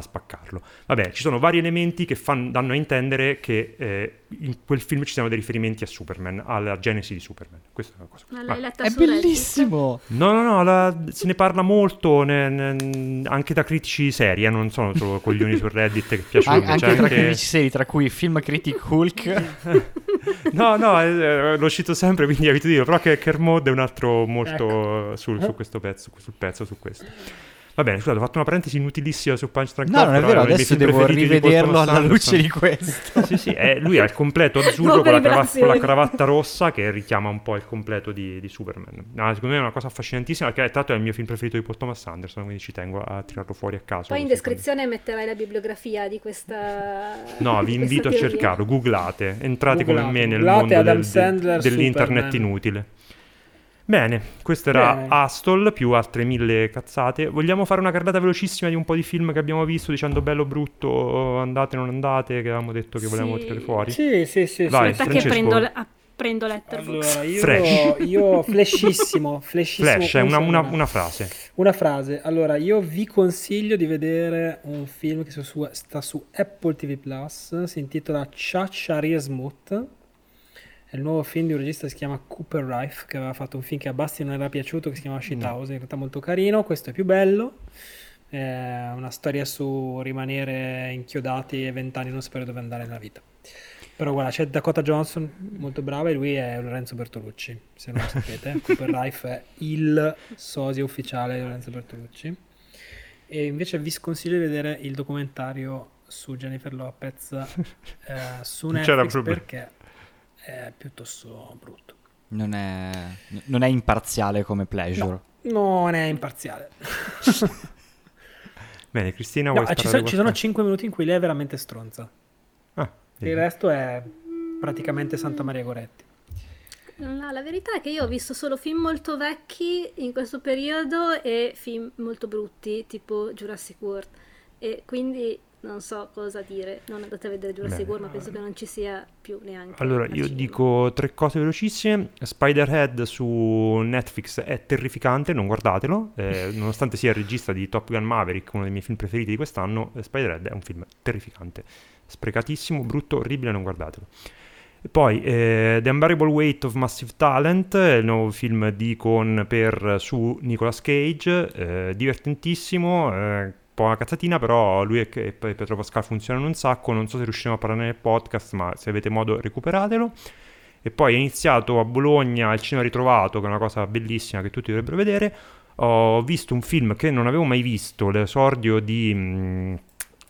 spaccarlo. Vabbè, ci sono vari elementi che fan- danno a intendere che eh, in quel film ci siano dei riferimenti a Superman, alla genesi di Superman. Questa è una cosa. Ma l'hai letta È bellissimo. No, no, no, la- se ne parla molto ne- ne- anche da critici seri, eh, non sono solo coglioni su Reddit che piacciono. An- anche tra anche- critici seri, tra cui Film Critic Hulk. No, no, eh, lo cito sempre, quindi evito di dirlo, però che Kermode è un altro molto sul, su questo pezzo, sul pezzo, su questo. Va bene, scusate, ho fatto una parentesi inutilissima su Punch Drunk No, non è vero, i miei adesso film devo preferiti di Paul rivederlo alla luce di questo. Sì, sì, eh, lui ha il completo azzurro con la, crava- rivelazioni. con la cravatta rossa che richiama un po' il completo di, di Superman. No, secondo me è una cosa affascinantissima, perché tra l'altro è il mio film preferito di Paul Thomas Anderson, quindi ci tengo a tirarlo fuori a caso. Poi in descrizione metterai la bibliografia di questa. No, vi invito a cercarlo, googlate, entrate come Googlate, me nel googlate mondo del- Sandler, del- dell'internet Superman. inutile. Bene, questo era Bene. Astol più altre mille cazzate. Vogliamo fare una carrellata velocissima di un po' di film che abbiamo visto dicendo bello brutto, andate non andate, che avevamo detto che volevamo Sì. tirare fuori. Sì, sì, sì. Vai, sì. Aspetta che Francesco. prendo, ah, prendo Letterboxd. Allora, io, Fresh. io flashissimo, flashissimo. Flash, è una, una- una frase. Una frase. Allora, io vi consiglio di vedere un film che sta su, sta su Apple TV Plus. Si intitola Cha Sharia Smooth. È il nuovo film di un regista che si chiama Cooper Rife, che aveva fatto un film che a Basti non era piaciuto, che si chiama Shithouse. In realtà molto carino. Questo è più bello. È una storia su rimanere inchiodati e vent'anni non sapere dove andare nella vita. Però guarda, c'è Dakota Johnson, molto brava, e lui è Lorenzo Bertolucci, se non lo sapete. Cooper Rife è il sosia ufficiale di Lorenzo Bertolucci. E invece vi sconsiglio di vedere il documentario su Jennifer Lopez eh, su Netflix perché è piuttosto brutto. Non è, non è imparziale come pleasure. No, non è imparziale. Bene, Cristina, No, vuoi ci, sono, ci sono qualche- 5 minuti in cui lei è veramente stronza. Ah. Il resto è praticamente Santa Maria Goretti. No, la verità è che io ho visto solo film molto vecchi in questo periodo e film molto brutti, tipo Jurassic World. E quindi non so cosa dire. Non andate a vedere Jurassic. World, ma penso che non ci sia più neanche. Allora, al io cinema. dico tre cose velocissime. Spiderhead su Netflix è terrificante, non guardatelo. Eh, nonostante sia il regista di Top Gun Maverick, uno dei miei film preferiti di quest'anno, Spiderhead è un film terrificante. Sprecatissimo, brutto, orribile, non guardatelo. E poi eh, The Unbearable Weight of Massive Talent, il nuovo film di con per su Nicolas Cage, eh, divertentissimo, eh, po' una cazzatina, però lui e e Pietro Pascal funzionano un sacco, non so se riusciremo a parlare nel podcast, ma se avete modo recuperatelo. E poi è iniziato a Bologna il cinema ritrovato, che è una cosa bellissima che tutti dovrebbero vedere. Ho visto un film che non avevo mai visto, l'esordio di... mm,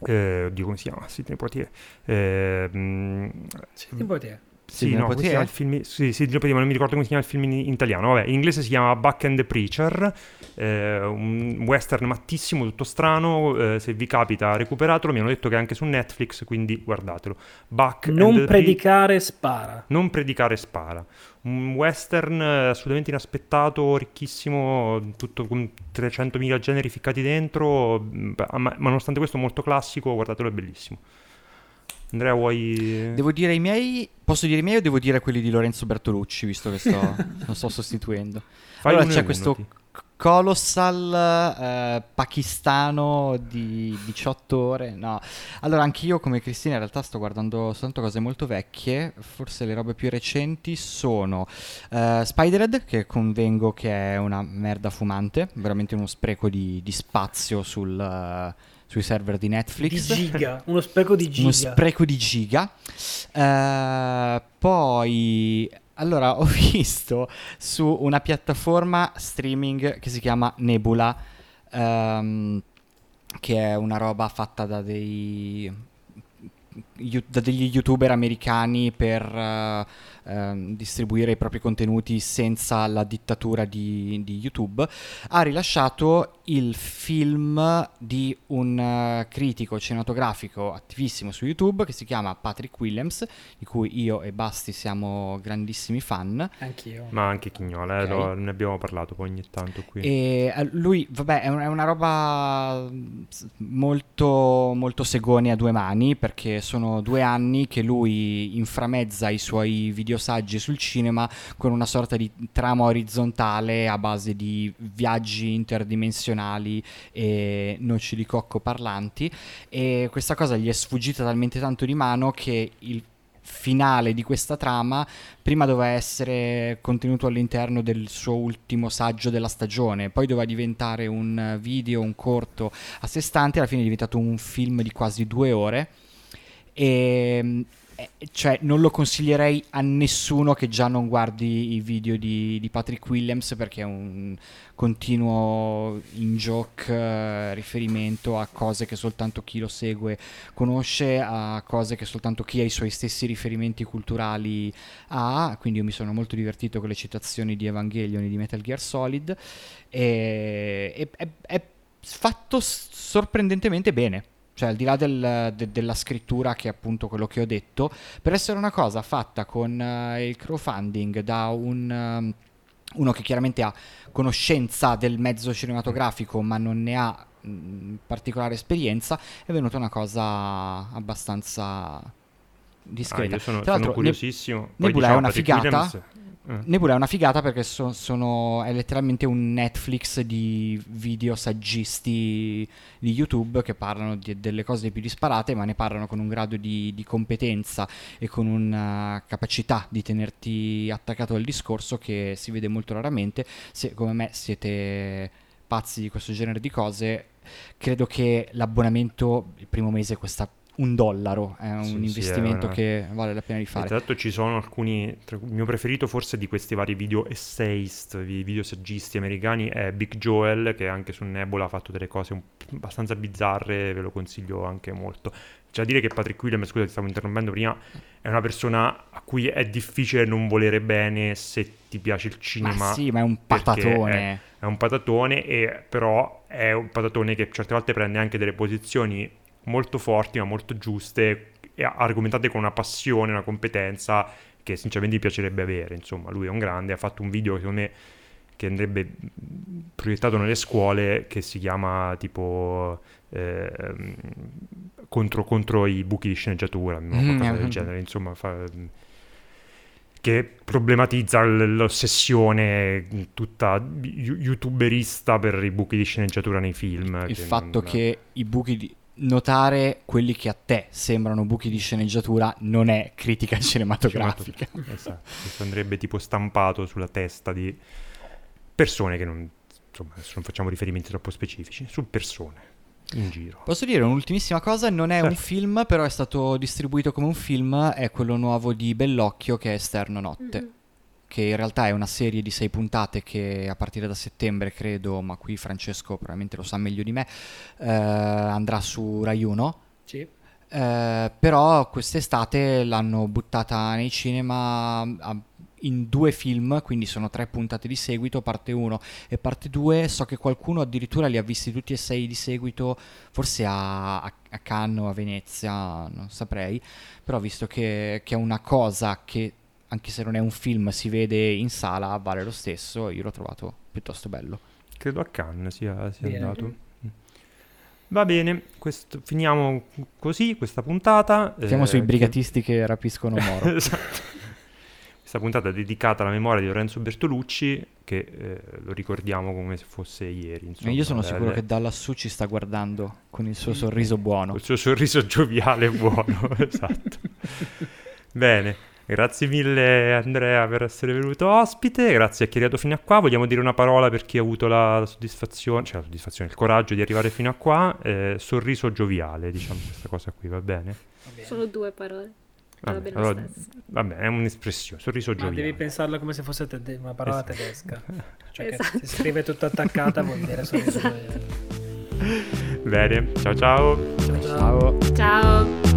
eh, oddio, come si chiama? Sidney Poitier. Eh, mm, Senti un po' te. Sì, no, si chiama il film? Sì, sì, Sidney Poitier, ma non mi ricordo come si chiama il film in, in italiano. Vabbè, in inglese si chiama Buck and the Preacher, eh, un western mattissimo, tutto strano. eh, se vi capita, recuperatelo. Mi hanno detto che è anche su Netflix, quindi guardatelo. Buck and Non the Pre- predicare, spara. non predicare spara. Un western eh, assolutamente inaspettato, ricchissimo, tutto con 300.000 generi ficcati dentro, mm, ma, ma nonostante questo molto classico, guardatelo, è bellissimo. Andrea, vuoi... Devo dire i miei. Posso dire i miei o devo dire quelli di Lorenzo Bertolucci, visto che sto, non sto sostituendo? Fai allora c'è questo c- Colossal eh, pakistano di 18 ore. No, allora anch'io come Cristina in realtà sto guardando soltanto cose molto vecchie. Forse le robe più recenti sono eh, Spiderhead, che convengo che è una merda fumante, veramente uno spreco di, di spazio sul, eh, sui server di Netflix. Di giga. Uno spreco di giga. Uno spreco di giga. Eh, poi, allora, ho visto su una piattaforma streaming che si chiama Nebula, ehm, che è una roba fatta da dei da degli youtuber americani per eh, ehm, distribuire i propri contenuti senza la dittatura di, di YouTube, ha rilasciato il film di un eh, critico cinematografico attivissimo su YouTube che si chiama Patrick Williams, di cui io e Basti siamo grandissimi fan. Anch'io. Ma anche Chignola, eh, Ok. lo- ne abbiamo parlato poi ogni tanto qui. E eh, lui, vabbè, è, un- è una roba molto, molto segone a due mani perché sono due anni che lui inframezza i suoi videosaggi sul cinema con una sorta di trama orizzontale a base di viaggi interdimensionali e noci di cocco parlanti e questa cosa gli è sfuggita talmente tanto di mano che il finale di questa trama prima doveva essere contenuto all'interno del suo ultimo saggio della stagione, poi doveva diventare un video, un corto a sé stante, alla fine è diventato un film di quasi due ore. E eh, cioè non lo consiglierei a nessuno che già non guardi i video di, di Patrick Williams perché è un continuo in joke eh, riferimento a cose che soltanto chi lo segue conosce, a cose che soltanto chi ha i suoi stessi riferimenti culturali ha, quindi io mi sono molto divertito con le citazioni di Evangelion e di Metal Gear Solid e, e- è, è fatto sorprendentemente bene. Cioè, al di là del- de- della scrittura, che è appunto quello che ho detto, per essere una cosa fatta con eh, il crowdfunding da un, ehm, uno che chiaramente ha conoscenza del mezzo cinematografico, ma non ne ha mh, particolare esperienza, è venuta una cosa abbastanza Ah, discreta. io sono, Tra sono curiosissimo. Poi, Nebula è diciamo, una Patrick figata. Williams- eh. Nebula è una figata perché so- sono, è letteralmente un Netflix di video saggisti di YouTube che parlano di- delle cose più disparate, ma ne parlano con un grado di, di competenza e con una capacità di tenerti attaccato al discorso che si vede molto raramente. Se come me siete pazzi di questo genere di cose, credo che l'abbonamento il primo mese costa un dollaro, è un Sì, sì, investimento è una- che vale la pena di E fare. tra l'altro ci sono alcuni, tra- il mio preferito forse di questi vari video essayist, vi- video saggisti americani è Big Joel che anche su Nebula ha fatto delle cose un- abbastanza bizzarre, ve lo consiglio anche molto. C'è da dire che Patrick William, scusa ti stavo interrompendo prima, è una persona a cui è difficile non volere bene se ti piace il Ma cinema. sì, ma è un patatone. È un patatone, e, però è un patatone che certe volte prende anche delle posizioni molto forti, ma molto giuste, e argomentate con una passione, una competenza che sinceramente mi piacerebbe avere. Insomma, lui è un grande, ha fatto un video che secondo me che andrebbe proiettato nelle scuole che si chiama tipo ehm, contro, contro i buchi di sceneggiatura? Mm, qualcosa del eh. genere, insomma, fa- che problematizza l'ossessione tutta you- youtuberista per i buchi di sceneggiatura nei film. Il che fatto non- che i buchi di... Notare quelli che a te sembrano buchi di sceneggiatura non è critica cinematografica. Esatto, questo andrebbe tipo stampato sulla testa di persone che non... Insomma, adesso non facciamo riferimenti troppo specifici, su persone in giro. Posso dire un'ultimissima cosa? Non è un Certo. film, però è stato distribuito come un film, è quello nuovo di Bellocchio che è Esterno Notte. Mhm. Che in realtà è una serie di sei puntate che a partire da settembre, credo, ma qui Francesco probabilmente lo sa meglio di me, eh, andrà su Rai 1. Sì. Eh, però quest'estate l'hanno buttata nei cinema a- in due film, quindi sono tre puntate di seguito, parte 1 e parte 2. So che qualcuno addirittura li ha visti tutti e sei di seguito, forse a, a, a Cannes o a Venezia, non saprei, però visto che, che è una cosa che anche se non è un film si vede in sala, vale lo stesso, io l'ho trovato piuttosto bello. Credo a Cannes sia, sia andato. Mm. Va bene, questo- finiamo così questa puntata. Siamo eh, sui che- brigatisti che rapiscono Moro. esatto. Questa puntata è dedicata alla memoria di Lorenzo Bertolucci, che eh, lo ricordiamo come se fosse ieri. Insomma, io sono le- sicuro le- che da lassù ci sta guardando con il suo sorriso buono. Col suo sorriso gioviale e buono, esatto. Bene, grazie mille Andrea per essere venuto ospite, grazie a chi è arrivato fino a qua. Vogliamo dire una parola per chi ha avuto la soddisfazione, cioè la soddisfazione, il coraggio di arrivare fino a qua. Eh, sorriso gioviale, diciamo questa cosa qui, va bene? Va bene. Sono due parole. Va Vabbè, allora, stesso. va bene, è un'espressione, sorriso Ma gioviale. devi pensarla come se fosse tede- una parola Esatto. tedesca. Cioè Esatto. che si scrive tutta attaccata vuol dire solo Esatto. gioviale. Bene, ciao ciao. Ciao ciao. Ciao. Ciao.